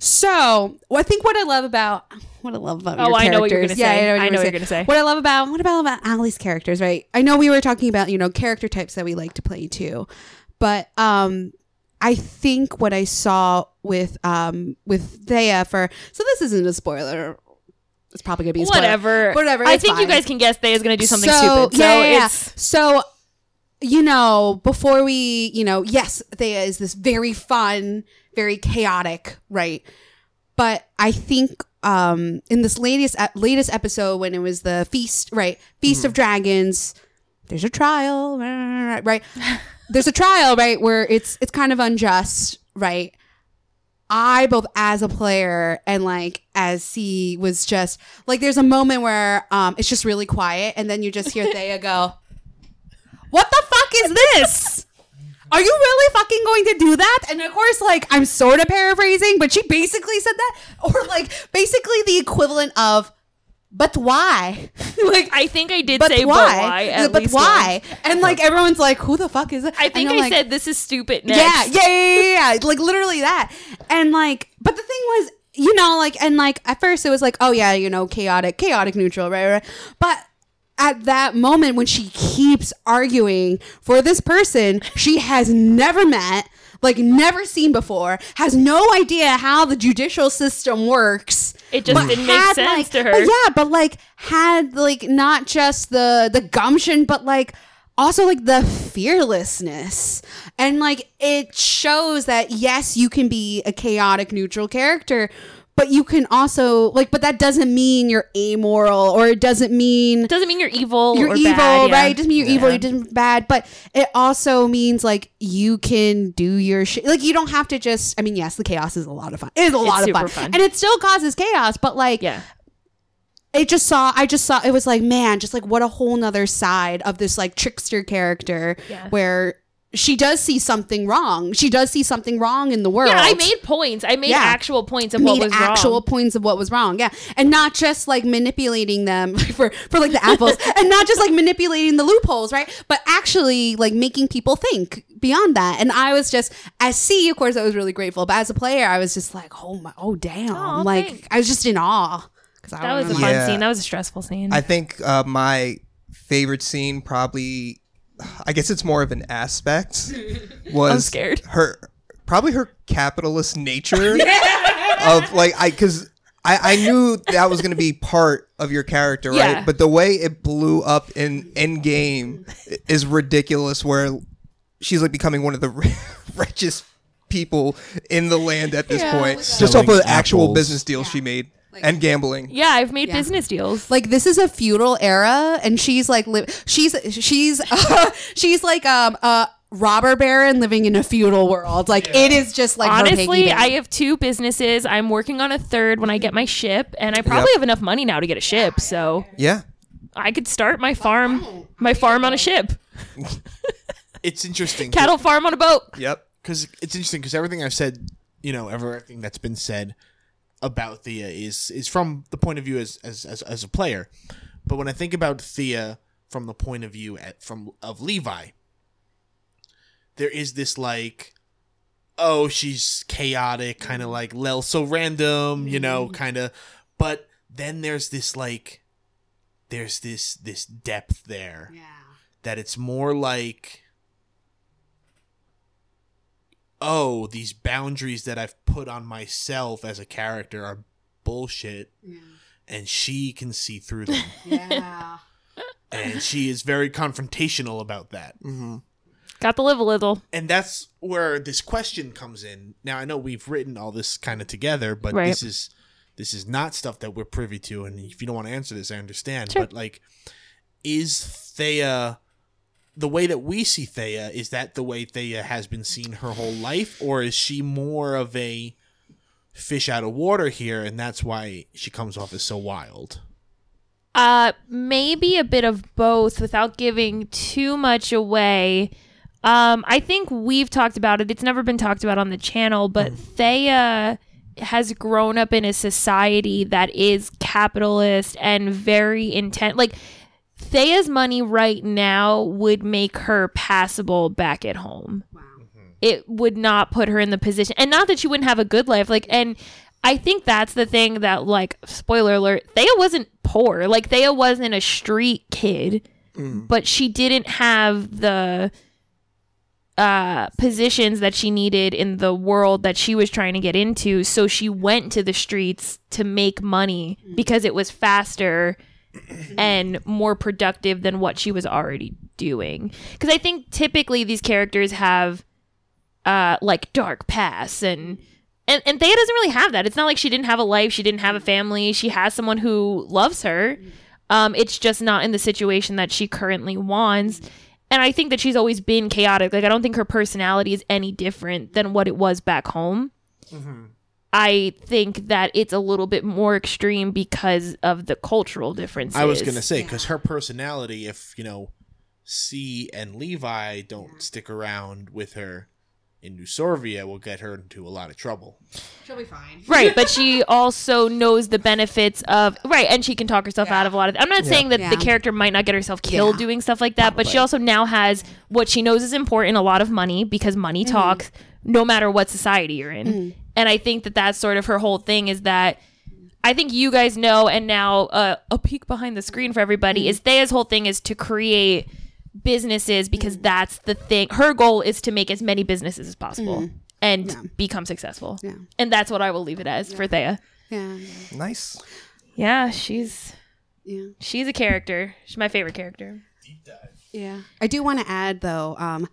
So I think what I love about what I love about Oh, your I know what you're gonna say. Yeah, I know what you're gonna say. What I love about what about about Allie's characters, right? I know we were talking about you know character types that we like to play too, but um, I think what I saw with um with Thea for so this isn't a spoiler. It's probably gonna be. Whatever. Whatever, I think you guys can guess Thea's going to do something so, stupid. So yeah, yeah, yeah. so you know before we you know yes Thea is this very fun, very chaotic, right? But I think um in this latest latest episode when it was the feast, right? Feast of Dragons. There's a trial, right? There's a trial, right, where it's it's kind of unjust, right? I both as a player and like as C was just like there's a moment where um it's just really quiet and then you just hear Thea go, What the fuck is this? Are you really fucking going to do that? And of course, like I'm sort of paraphrasing, but she basically said that. Or like basically the equivalent of but why? like I think I did but say why? but why. But why? once. And like everyone's like, who the fuck is it? I think I'm like, said this is stupid. yeah, Next. yeah, yeah, yeah, yeah, like literally that. And like, but the thing was, you know, like, and like at first it was like, oh yeah, you know, chaotic, chaotic neutral, right, right. But at that moment when she keeps arguing for this person she has never met, like never seen before, has no idea how the judicial system works. It just didn't make sense like- to her. But yeah, but like had like not just the the gumption, but like also like the fearlessness and like it shows that yes you can be a chaotic neutral character but you can also like but that doesn't mean you're amoral or it doesn't mean Doesn't mean you're evil. you're or evil, bad, yeah. right? It doesn't mean you're evil, you're just bad, but it also means like you can do your shit. Like you don't have to just. I mean, yes, the chaos is a lot of fun. It is a lot of super fun. fun. and it still causes chaos. But like, Yeah. it just saw. I just saw. It was like, man, just like what a whole nother side of this like trickster character Yeah. where she does see something wrong. She does see something wrong in the world. Yeah, I made points. I made Yeah. actual points of what was actual wrong. Actual points of what was wrong. Yeah. And not just like manipulating them for, for like the apples and not just like manipulating the loopholes, right? But actually like making people think beyond that. And I was just, as C, of course, I was really grateful. But as a player, I was just like, oh my, oh damn. Aw, like thanks. I was just in awe. Cause I That was a fun. Yeah. scene. That was a stressful scene. I think uh, my favorite scene probably, I guess it's more of an aspect, was I'm scared. her probably her capitalist nature of like I because I I knew that was going to be part of your character, right? Yeah. But the way it blew up in in game is ridiculous. Where she's like becoming one of the richest people in the land at this Yeah, point, oh just off Selling of actual apples. business deals she made and gambling. yeah, I've made Yeah. business deals. like this is a feudal era and she's like li- she's she's she's like um a robber baron living in a feudal world like it is just like her Honestly, piggy I have two businesses. I'm working on a third when I get my ship, and I probably Yep. have enough money now to get a ship. So Yeah. I could start my farm, my farm on a ship, It's interesting. cattle farm on a boat. Yep. because it's interesting because everything I've said, you know, everything that's been said about Thea is is from the point of view as as as, as a player. But when I think about Thea from the point of view at, from of Levi, there is this like, oh, she's chaotic, kind of mm. like Lel, so random, you know, mm. kind of. But then there's this like, there's this this depth there yeah that it's more like oh these boundaries that i've put on myself as a character are bullshit. And she can see through them. Yeah. And she is very confrontational about that. Mm-hmm. Got to live a little. and that's where this question comes in. Now i know we've written all this kind of together but Right. this is this is not stuff that we're privy to. And if you don't want to answer this i understand. Sure. but like is thea the way that we see thea is that the way thea has been seen her whole life or is she more of a fish out of water here and that's why she comes off as so wild Uh, maybe a bit of both without giving too much away. Um, I think we've talked about it. It's never been talked about on the channel, but Thea has grown up in a society that is capitalist and very intent. Like Thea's money right now would make her passable back at home. Wow, mm-hmm. it would not put her in the position and not that she wouldn't have a good life like and I think that's the thing that like spoiler alert Thea wasn't poor. Like Thea wasn't a street kid mm. but she didn't have the uh positions that she needed in the world that she was trying to get into. So she went to the streets to make money mm. because it was faster and more productive than what she was already doing because i think typically these characters have uh like dark pasts and and, and Thea doesn't really have that. It's not like she didn't have a life, she didn't have a family. She has someone who loves her. Um, it's just not in the situation that she currently wants. And I think that she's always been chaotic. Like I don't think her personality is any different than what it was back home. I think that it's a little bit more extreme because of the cultural differences. I was gonna say because her personality, if you know, C and Levi don't stick around with her in New Sorvia, will get her into a lot of trouble. She'll be fine. right, but she also knows the benefits of right, and she can talk herself out of a lot of. I'm not saying that Yeah. the character might not get herself killed Yeah. doing stuff like that, but she also now has what she knows is important, a lot of money because money Mm-hmm. talks, no matter what society you're in. Mm. And I think that that's sort of her whole thing is that. I think you guys know, and now uh, a peek behind the screen for everybody Mm. is Thea's whole thing is to create businesses because Mm. that's the thing. Her goal is to make as many businesses as possible and become successful. Mm. Yeah. And that's what I will leave it as for Thea. Yeah. Nice. Yeah, she's Yeah. she's a character. She's my favorite character. Yeah. I do want to add though, um,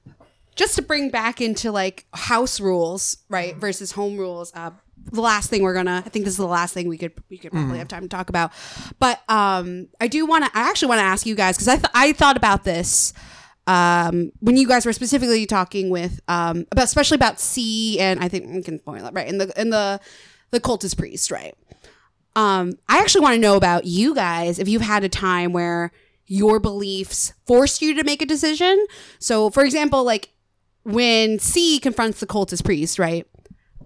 just to bring back into like house rules, right, versus home rules. Uh, the last thing we're gonna, I think this is the last thing we could we could probably have time to talk about. But um, I do want to, I actually want to ask you guys because I th- I thought about this um, when you guys were specifically talking with um, about especially about C and I think we can point that right in the in the the cultist priest, right? Um, I actually want to know about you guys if you've had a time where your beliefs forced you to make a decision. So, for example, like when C confronts the cultist priest, right?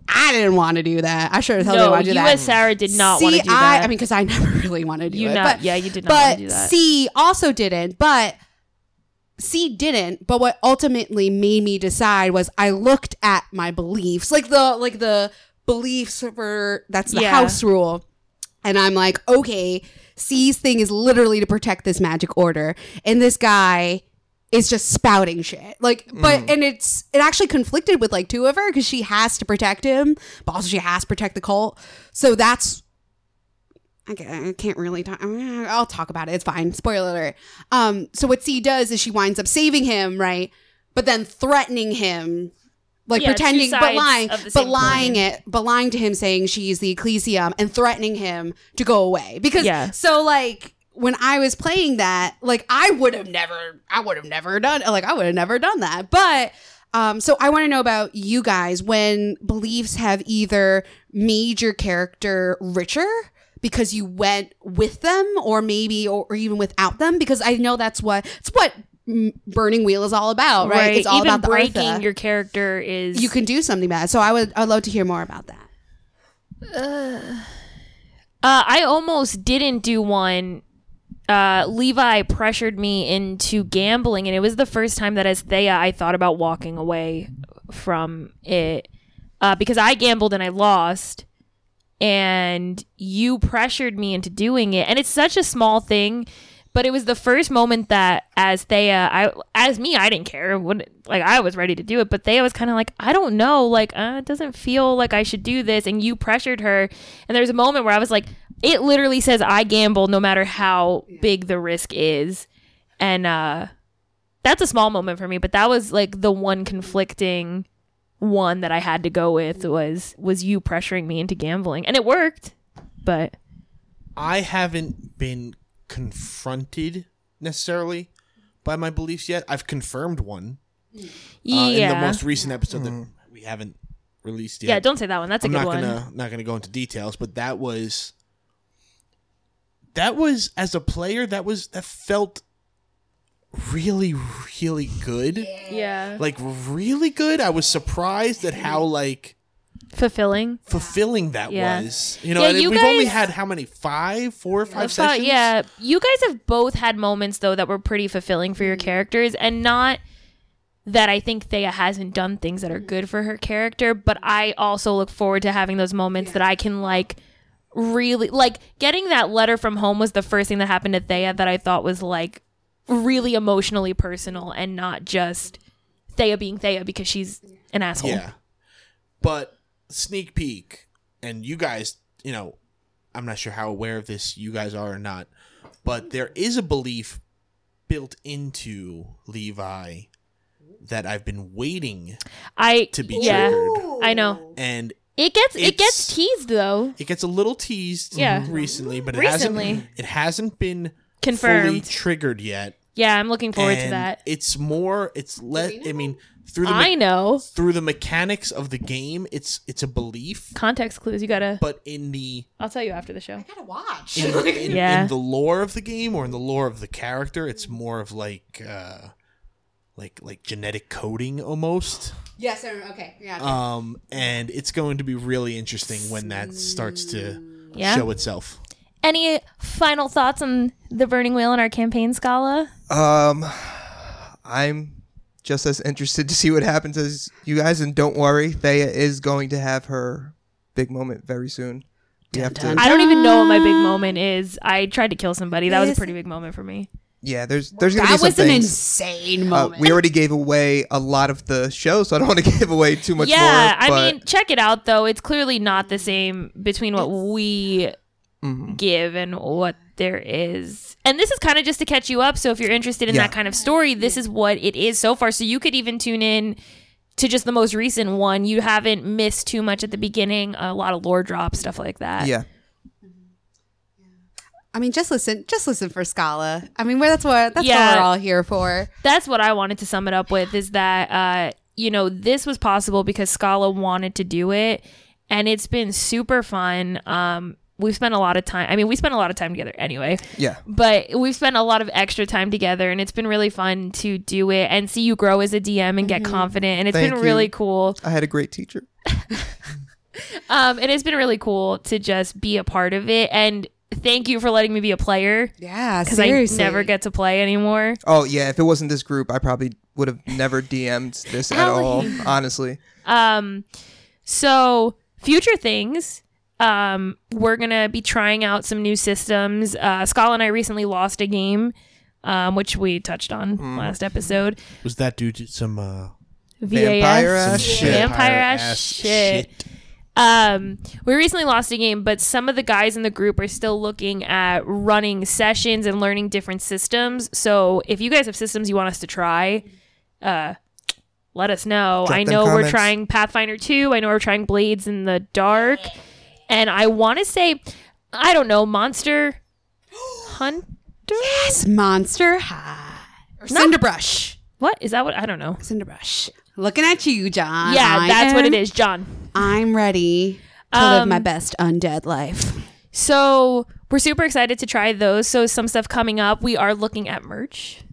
I didn't want to do that. I sure as hell didn't want to do you that. as Sarah did not want to do I, that. I mean, because I never really wanted to do You it. not- but, yeah, you did not But do that. C also didn't. But C didn't. But what ultimately made me decide was I looked at my beliefs, like the like the beliefs for that's the Yeah. house rule, and I'm like, okay, C's thing is literally to protect this magic order, and this guy is just spouting shit. Like, but and it's it actually conflicted with like two of her because she has to protect him, but also she has to protect the cult. So that's I can't really talk. I'll talk about it. It's fine. Spoiler alert. Um, so what C does is she winds up saving him, right? But then threatening him, like Yeah, pretending, but lying, but lying coin. it, but lying to him, saying she's the ecclesium and threatening him to go away. Because Yeah. so like when I was playing that, like I would have never, I would have never done, like I would have never done that. But um, so I want to know about you guys when beliefs have either made your character richer because you went with them, or maybe, or, or even without them, because I know that's what it's what Burning Wheel is all about, right? It's all Even about the breaking Artha. your character is You can do something bad. So I would, I'd love to hear more about that. Uh, Uh, I almost didn't do one. Uh, Levi pressured me into gambling, and it was the first time that, as Thea, I thought about walking away from it uh, because I gambled and I lost, and you pressured me into doing it. And it's such a small thing, but it was the first moment that, as Thea, I as me, I didn't care. When, like I was ready to do it, but Thea was kind of like, I don't know, like uh, it doesn't feel like I should do this. And you pressured her, and there was a moment where I was like, it literally says I gamble no matter how big the risk is, and uh, that's a small moment for me. But that was like the one conflicting one that I had to go with was was you pressuring me into gambling, and it worked. But I haven't been confronted necessarily by my beliefs yet. I've confirmed one uh, yeah, in the most recent episode that we haven't released yet. yeah, don't say that one. That's a I'm good not one. gonna not gonna go into details, but that was that was as a player that was that felt really really good. Yeah, Like really good. I was surprised at how like fulfilling. fulfilling that Yeah. was. You know, Yeah, you we've only had how many? Five, four or five I thought- sessions. yeah, you guys have both had moments though that were pretty fulfilling for your mm-hmm. characters, and not that I think Thea hasn't done things that are good for her character, but I also look forward to having those moments that I can like really like getting that letter from home was the first thing that happened to Thea that I thought was like really emotionally personal and not just Thea being Thea because she's an asshole. Yeah. But sneak peek, and you guys, you know, I'm not sure how aware of this you guys are or not, but there is a belief built into Levi that I've been waiting I to be yeah, triggered. I know. And It gets it It's- gets teased though. it gets a little teased Yeah. recently, but it Recently. hasn't it hasn't been fully Confirmed. triggered yet. Yeah, I'm looking forward to And that. It's more it's let I mean through the I me- know. through the mechanics of the game, it's it's a belief, Context clues. You gotta. but in the I'll tell you after the show. I gotta watch. in, in, Yeah. in the lore of the game or in the lore of the character, it's more of like uh like like genetic coding almost. yes. Okay. Yeah. Um and it's going to be really interesting when that starts to Yeah. show itself. Any final thoughts on the Burning Wheel and our campaign Scala? Um, I'm just as interested to see what happens as you guys, and don't worry, Thea is going to have her big moment very soon. We have to. I don't even know what my big moment is. I tried to kill somebody. That was a pretty big moment for me. Yeah. There's there's gonna that be some was an things. insane Uh, moment. we already gave away a lot of the show, so I don't want to give away too much yeah, more. I mean, check it out though. It's clearly not the same between what we mhm. give and what there is. And this is kind of just to catch you up. So if you're interested in Yeah. that kind of story, this is what it is so far. So you could even tune in to just the most recent one. You haven't missed too much at the beginning. A lot of lore drops, stuff like that. yeah, I mean, just listen. Just listen for Scala. I mean, that's what that's Yeah. what we're all here for. that's what I wanted to sum it up with is that uh you know this was possible because Scala wanted to do it and it's been super fun um we've spent a lot of time I mean we spent a lot of time together anyway yeah. but we've spent a lot of extra time together and it's been really fun to do it and see you grow as a DM and get confident and it's Thank been you. really cool I had a great teacher. um and it has been really cool to just be a part of it and thank you for letting me be a player Yeah, because I seriously. never get to play anymore Oh yeah, if it wasn't this group, I probably would have never DM'd this at Allie. all. Honestly, Um, so future things. Um, we're gonna be trying out some new systems. Uh, Scala and I recently lost a game, um, which we touched on Mm. last episode. Was that due to some uh Vampire VAS. ass shit. Vampire ass shit. Um, we recently lost a game, but some of the guys in the group are still looking at running sessions and learning different systems. So if you guys have systems you want us to try, uh, let us know. Drop I them know we're trying Pathfinder 2. I know we're trying Blades in the Dark. And I want to say, I don't know, Monster Hunter? Yes, Monster High or Cinderbrush. What? Is that what? I don't know. Cinderbrush. Looking at you, John. Yeah, I that's what it is, John. I'm ready to live Um, my best undead life. So we're super excited to try those. So some stuff coming up. We are looking at merch.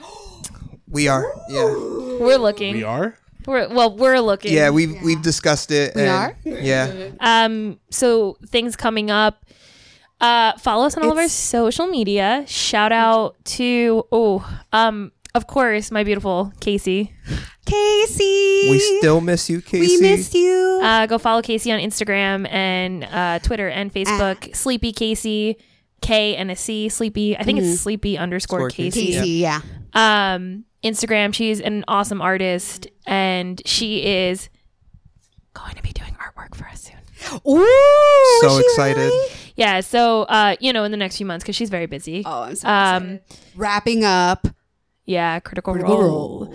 we are. Yeah, We're looking. We are? We're well, we're looking. yeah. We've we've discussed it. We and- are? Yeah, Um. So things coming up. Uh, follow us on all of our social media. Shout out to oh, um, of course, my beautiful Casey. Casey. we still miss you, Casey. We miss you. Uh, go follow Casey on Instagram and uh, Twitter and Facebook. Sleepy Casey, K and a C. Sleepy. I think it's Sleepy underscore Score Casey. Casey. Casey, yeah. um Instagram. She's an awesome artist and she is going to be doing artwork for us soon. Ooh, So excited. really? Yeah, so uh you know in the next few months cuz she's very busy. Oh, I'm so Um, excited. Wrapping up Yeah, critical, Critical role. Role.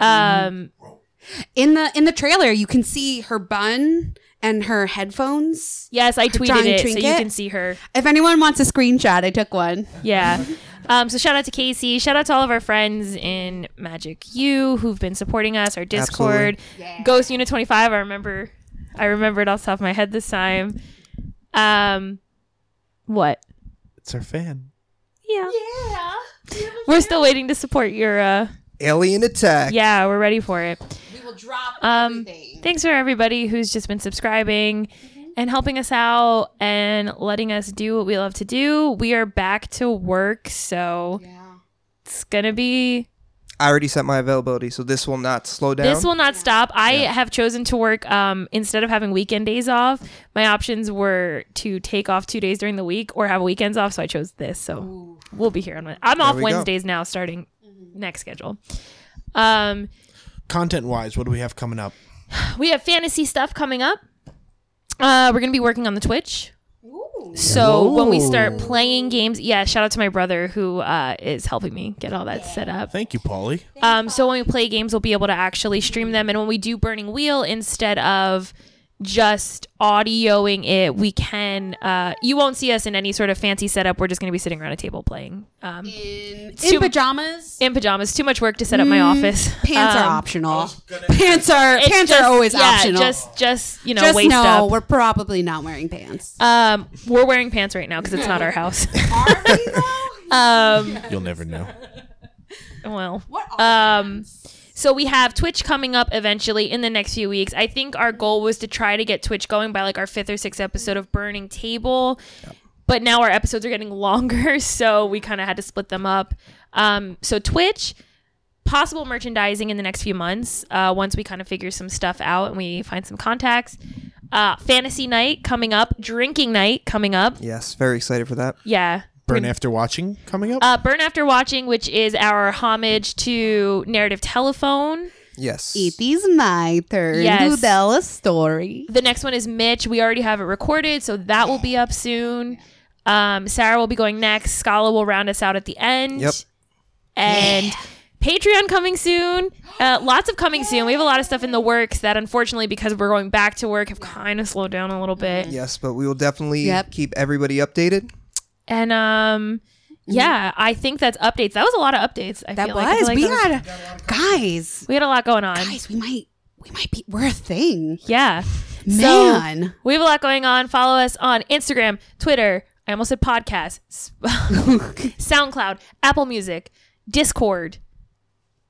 Um in the in the trailer. You can see her bun and her headphones. yes, I tweeted giant it so you can see her. If anyone wants a screenshot, I took one. Yeah. Um, so shout out to Casey. Shout out to all of our friends in Magic U who've been supporting us. Our Discord, yeah. Ghost Unit Twenty Five. I remember, I remembered off the top of my head this time. Um, what? It's our fan. Yeah. Yeah. We're still waiting to support your. uh Alien attack. Yeah, we're ready for it. We will drop Um, thanks for everybody who's just been subscribing and helping us out and letting us do what we love to do. We are back to work, so Yeah. it's gonna be I already set my availability, so this will not slow down. This will not stop. I have chosen to work um, instead of having weekend days off. My options were to take off two days during the week or have weekends off. So I chose this. So we'll be here on. Wed- I'm off we go. Wednesdays now, starting next schedule. Um, Content wise, what do we have coming up? we have fantasy stuff coming up. Uh, we're gonna be working on the Twitch. So when we start playing games, yeah, shout out to my brother who uh, is helping me get all that set up. Thank you, Paulie. Um, so when we play games, we'll be able to actually stream them. And when we do Burning Wheel, instead of just audioing it, we can. Uh, you won't see us in any sort of fancy setup. We're just going to be sitting around a table playing um, In, too- in pajamas. in pajamas. Too much work to set up my office. Pants are Um, optional. Pants are pants just- are always yeah, optional. Just, just you know, Just waist know up. we're probably not wearing pants. Um, we're wearing pants right now because it's not our house. Are we though? um, You'll never know. well, What are Um, so we have Twitch coming up eventually in the next few weeks. I think our goal was to try to get Twitch going by like our fifth or sixth episode of Burning Table. But now our episodes are getting longer, so we kind of had to split them up. Um, so Twitch, possible merchandising in the next few months uh, once we kind of figure some stuff out and we find some contacts. Uh, fantasy night coming up, drinking night coming up. yes, very excited for that. Yeah. Burn after watching coming up. Uh, Burn After Watching, which is our homage to Narrative Telephone. Yes. It is my turn Yes. to tell a story. The next one is Mitch. We already have it recorded, so that will be up soon. Um, Sarah will be going next. Scala will round us out at the end. Yep. And Patreon coming soon. Uh, lots of coming soon. We have a lot of stuff in the works that, unfortunately, because we're going back to work, have kind of slowed down a little bit. Yes, but we will definitely Yep. keep everybody updated. And um, yeah, I think that's updates. That was a lot of updates. I That feel like. I feel was like we that was- had guys. we had a lot going on. Guys, we might we might be we're a thing. Yeah. So, Man. we have a lot going on. Follow us on Instagram, Twitter. I almost said podcast, S- SoundCloud, Apple Music, Discord.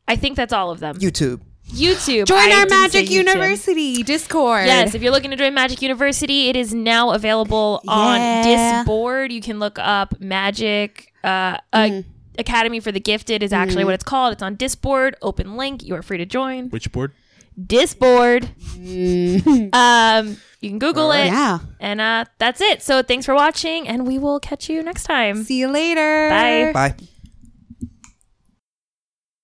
I think that's all of them. YouTube. YouTube. Join I our Magic University Discord. Yes, if you're looking to join Magic University, it is now available on Yeah. Disboard. You can look up Magic uh, uh, Mm. Academy for the Gifted is actually what it's called. It's on Discord. Open link. You are free to join. Which board? Disboard. um, you can Google it. Yeah. And uh, that's it. So thanks for watching, and we will catch you next time. See you later. Bye. Bye.